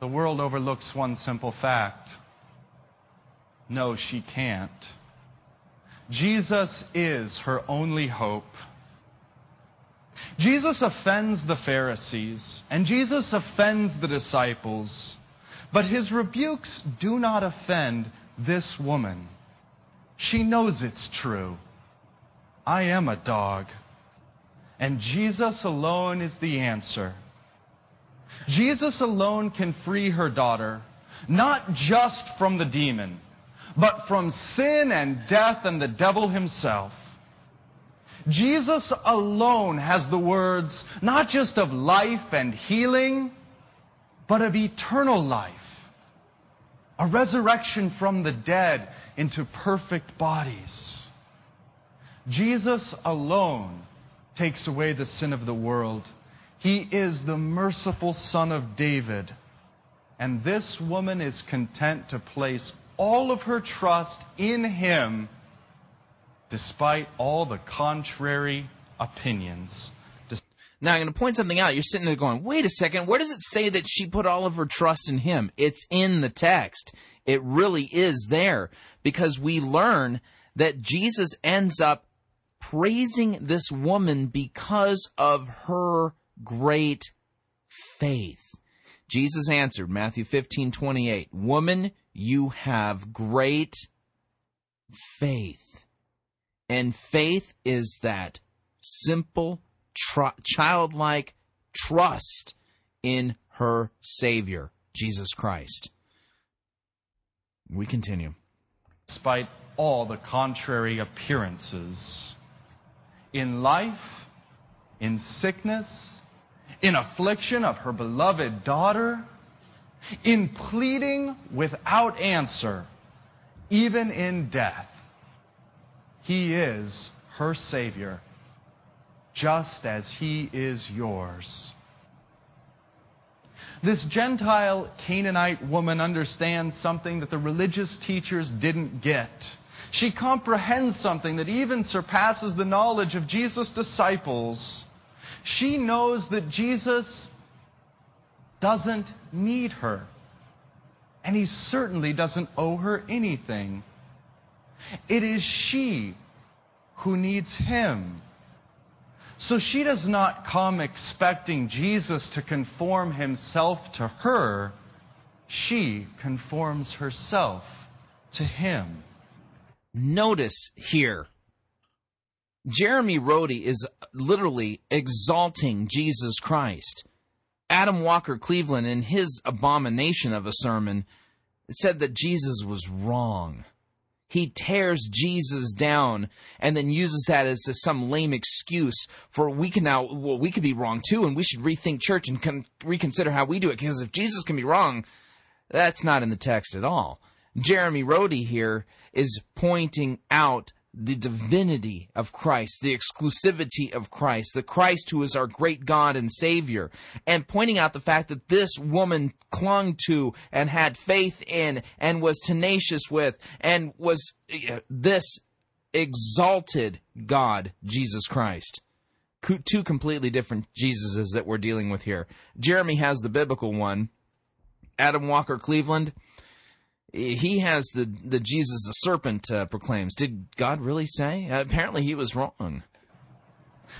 The world overlooks one simple fact. No, she can't. Jesus is her only hope. Jesus offends the Pharisees, and Jesus offends the disciples, but his rebukes do not offend this woman. She knows it's true. I am a dog, and Jesus alone is the answer. Jesus alone can free her daughter, not just from the demon, but from sin and death and the devil himself. Jesus alone has the words not just of life and healing, but of eternal life. A resurrection from the dead into perfect bodies. Jesus alone takes away the sin of the world. He is the merciful Son of David. And this woman is content to place all of her trust in Him despite all the contrary opinions. Now I'm going to point something out. You're sitting there going, wait a second, where does it say that she put all of her trust in him? It's in the text. It really is there because we learn that Jesus ends up praising this woman because of her great faith. Jesus answered, Matthew 15, 28, Woman, you have great faith. And faith is that simple, tr- childlike trust in her Savior, Jesus Christ. We continue. Despite all the contrary appearances, in life, in sickness, in affliction of her beloved daughter, in pleading without answer, even in death, he is her Savior, just as He is yours. This Gentile Canaanite woman understands something that the religious teachers didn't get. She comprehends something that even surpasses the knowledge of Jesus' disciples. She knows that Jesus doesn't need her. And he certainly doesn't owe her anything. It is she who needs him. So she does not come expecting Jesus to conform himself to her. She conforms herself to him. Notice here, Jeremy Rhode is literally exalting Jesus Christ. Adam Walker Cleveland, in his abomination of a sermon, said that Jesus was wrong. He tears Jesus down and then uses that as a, some lame excuse for we can now, well, we could be wrong too, and we should rethink church and con- reconsider how we do it. Because if Jesus can be wrong, that's not in the text at all. Jeremy Rhode here is pointing out the divinity of Christ, the exclusivity of Christ, the Christ who is our great God and Savior, and pointing out the fact that this woman clung to and had faith in and was tenacious with and was uh, this exalted God, Jesus Christ. Two completely different Jesuses that we're dealing with here. Jeremy has the biblical one. Adam Walker Cleveland, he has the the Jesus the serpent uh, proclaims. Did God really say? Uh, apparently, he was wrong.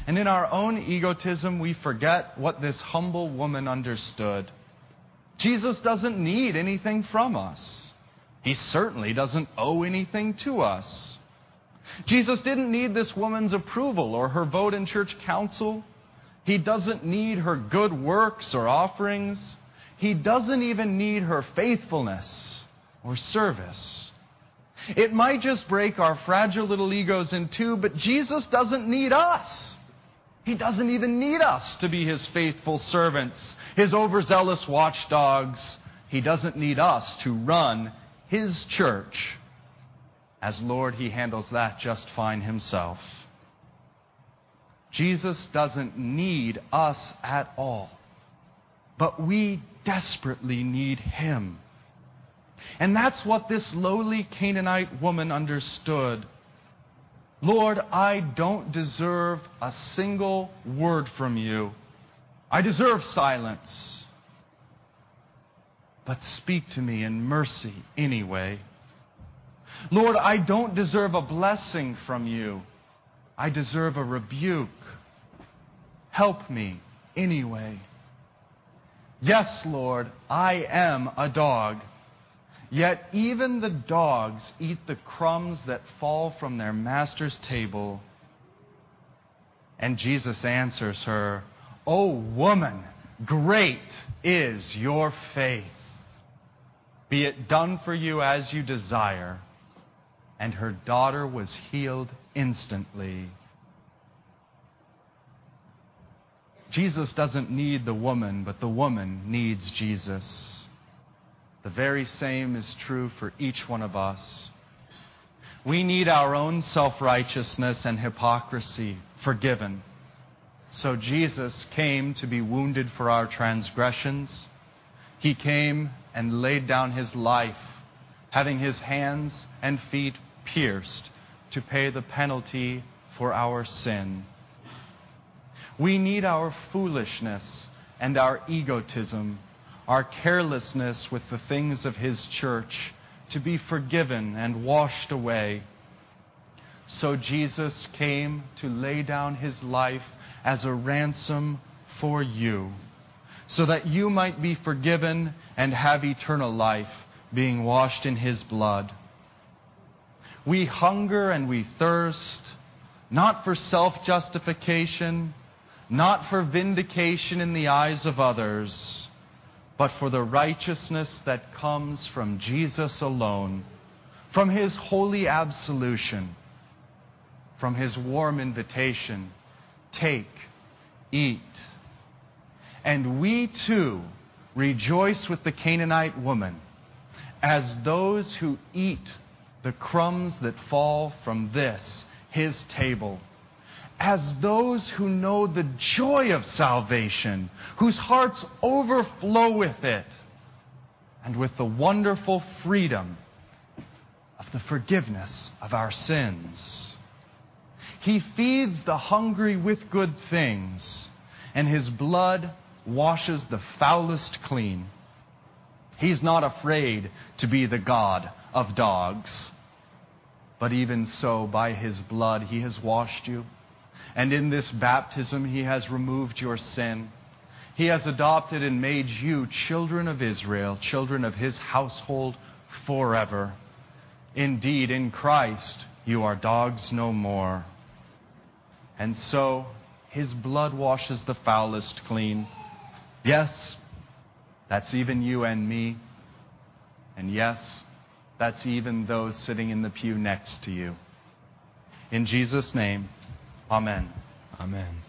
And in our own egotism, we forget what this humble woman understood. Jesus doesn't need anything from us. He certainly doesn't owe anything to us. Jesus didn't need this woman's approval or her vote in church council. He doesn't need her good works or offerings. He doesn't even need her faithfulness or service. It might just break our fragile little egos in two, but Jesus doesn't need us. He doesn't even need us to be His faithful servants, His overzealous watchdogs. He doesn't need us to run His church. As Lord, He handles that just fine Himself. Jesus doesn't need us at all, but we desperately need Him. And that's what this lowly Canaanite woman understood. Lord, I don't deserve a single word from you. I deserve silence. But speak to me in mercy anyway. Lord, I don't deserve a blessing from you. I deserve a rebuke. Help me anyway. Yes, Lord, I am a dog. Yet even the dogs eat the crumbs that fall from their master's table. And Jesus answers her, O woman, great is your faith. Be it done for you as you desire. And her daughter was healed instantly. Jesus doesn't need the woman, but the woman needs Jesus. The very same is true for each one of us. We need our own self righteousness and hypocrisy forgiven. So Jesus came to be wounded for our transgressions. He came and laid down his life, having his hands and feet pierced to pay the penalty for our sin. We need our foolishness and our egotism, our carelessness with the things of his church to be forgiven and washed away. So Jesus came to lay down his life as a ransom for you, so that you might be forgiven and have eternal life, being washed in his blood. We hunger and we thirst, not for self justification, not for vindication in the eyes of others, but for the righteousness that comes from Jesus alone, from his holy absolution, from his warm invitation take, eat. And we too rejoice with the Canaanite woman as those who eat the crumbs that fall from this, his table. As those who know the joy of salvation, whose hearts overflow with it, and with the wonderful freedom of the forgiveness of our sins. He feeds the hungry with good things, and his blood washes the foulest clean. He's not afraid to be the God of dogs. But even so, by his blood, he has washed you. And in this baptism, he has removed your sin. He has adopted and made you children of Israel, children of his household forever. Indeed, in Christ, you are dogs no more. And so, his blood washes the foulest clean. Yes, that's even you and me. And yes, that's even those sitting in the pew next to you. In Jesus' name, Amen. Amen.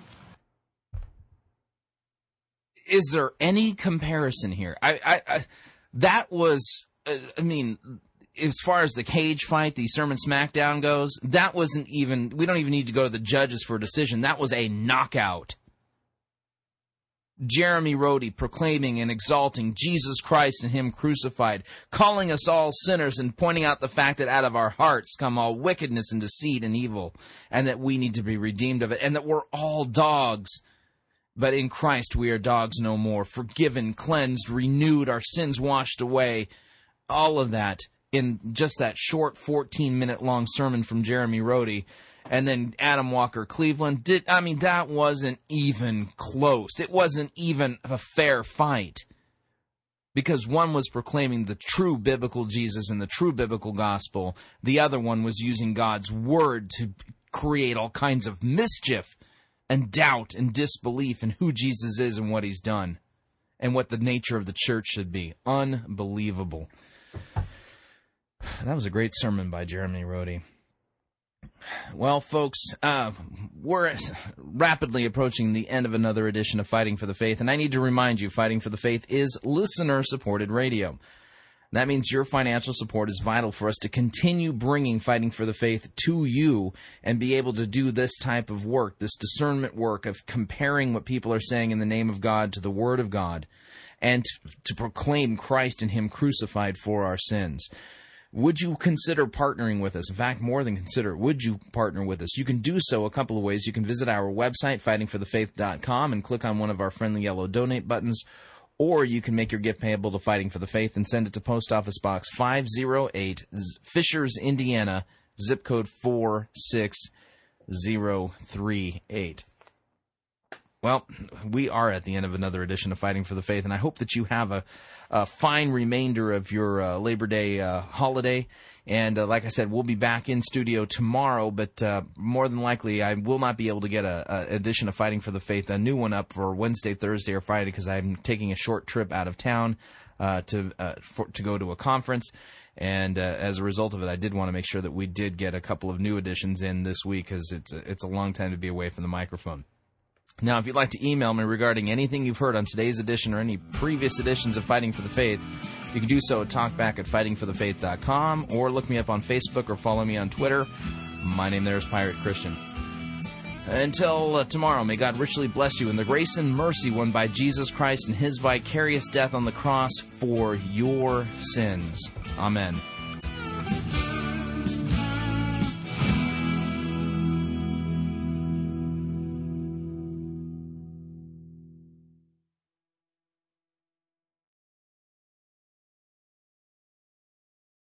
Is there any comparison here? I, I, I that was, uh, I mean, as far as the cage fight, the sermon smackdown goes, that wasn't even. We don't even need to go to the judges for a decision. That was a knockout. Jeremy Rhode proclaiming and exalting Jesus Christ and Him crucified, calling us all sinners and pointing out the fact that out of our hearts come all wickedness and deceit and evil, and that we need to be redeemed of it, and that we're all dogs. But in Christ we are dogs no more, forgiven, cleansed, renewed, our sins washed away. All of that in just that short 14 minute long sermon from Jeremy Rhode and then Adam Walker Cleveland did I mean that wasn't even close. It wasn't even a fair fight. Because one was proclaiming the true biblical Jesus and the true biblical gospel, the other one was using God's word to create all kinds of mischief and doubt and disbelief in who Jesus is and what he's done and what the nature of the church should be. Unbelievable. <sighs> That was a great sermon by Jeremy Rhode. Well, folks, uh, we're rapidly approaching the end of another edition of Fighting for the Faith, and I need to remind you Fighting for the Faith is listener supported radio. That means your financial support is vital for us to continue bringing Fighting for the Faith to you and be able to do this type of work, this discernment work of comparing what people are saying in the name of God to the Word of God and to proclaim Christ and Him crucified for our sins. Would you consider partnering with us? In fact, more than consider, would you partner with us? You can do so a couple of ways. You can visit our website, fightingforthefaith.com, and click on one of our friendly yellow donate buttons. or you can make your gift payable to Fighting for the Faith and send it to Post Office Box 508, Fishers, Indiana, zip code 46038. Well, we are at the end of another edition of Fighting for the Faith, and I hope that you have a, a fine remainder of your uh, Labor Day uh, holiday. And uh, like I said, we'll be back in studio tomorrow, but uh, more than likely, I will not be able to get a, a edition of Fighting for the Faith, a new one up for Wednesday, Thursday, or Friday, because I'm taking a short trip out of town uh, to uh, for, to go to a conference. And uh, as a result of it, I did want to make sure that we did get a couple of new editions in this week, because it's it's a long time to be away from the microphone. Now, if you'd like to email me regarding anything you've heard on today's edition or any previous editions of Fighting for the Faith, you can do so at talkback at fightingforthefaith.com or look me up on Facebook or follow me on Twitter. My name there is Pirate Christian. Until uh, tomorrow, may God richly bless you in the grace and mercy won by Jesus Christ and his vicarious death on the cross for your sins. Amen.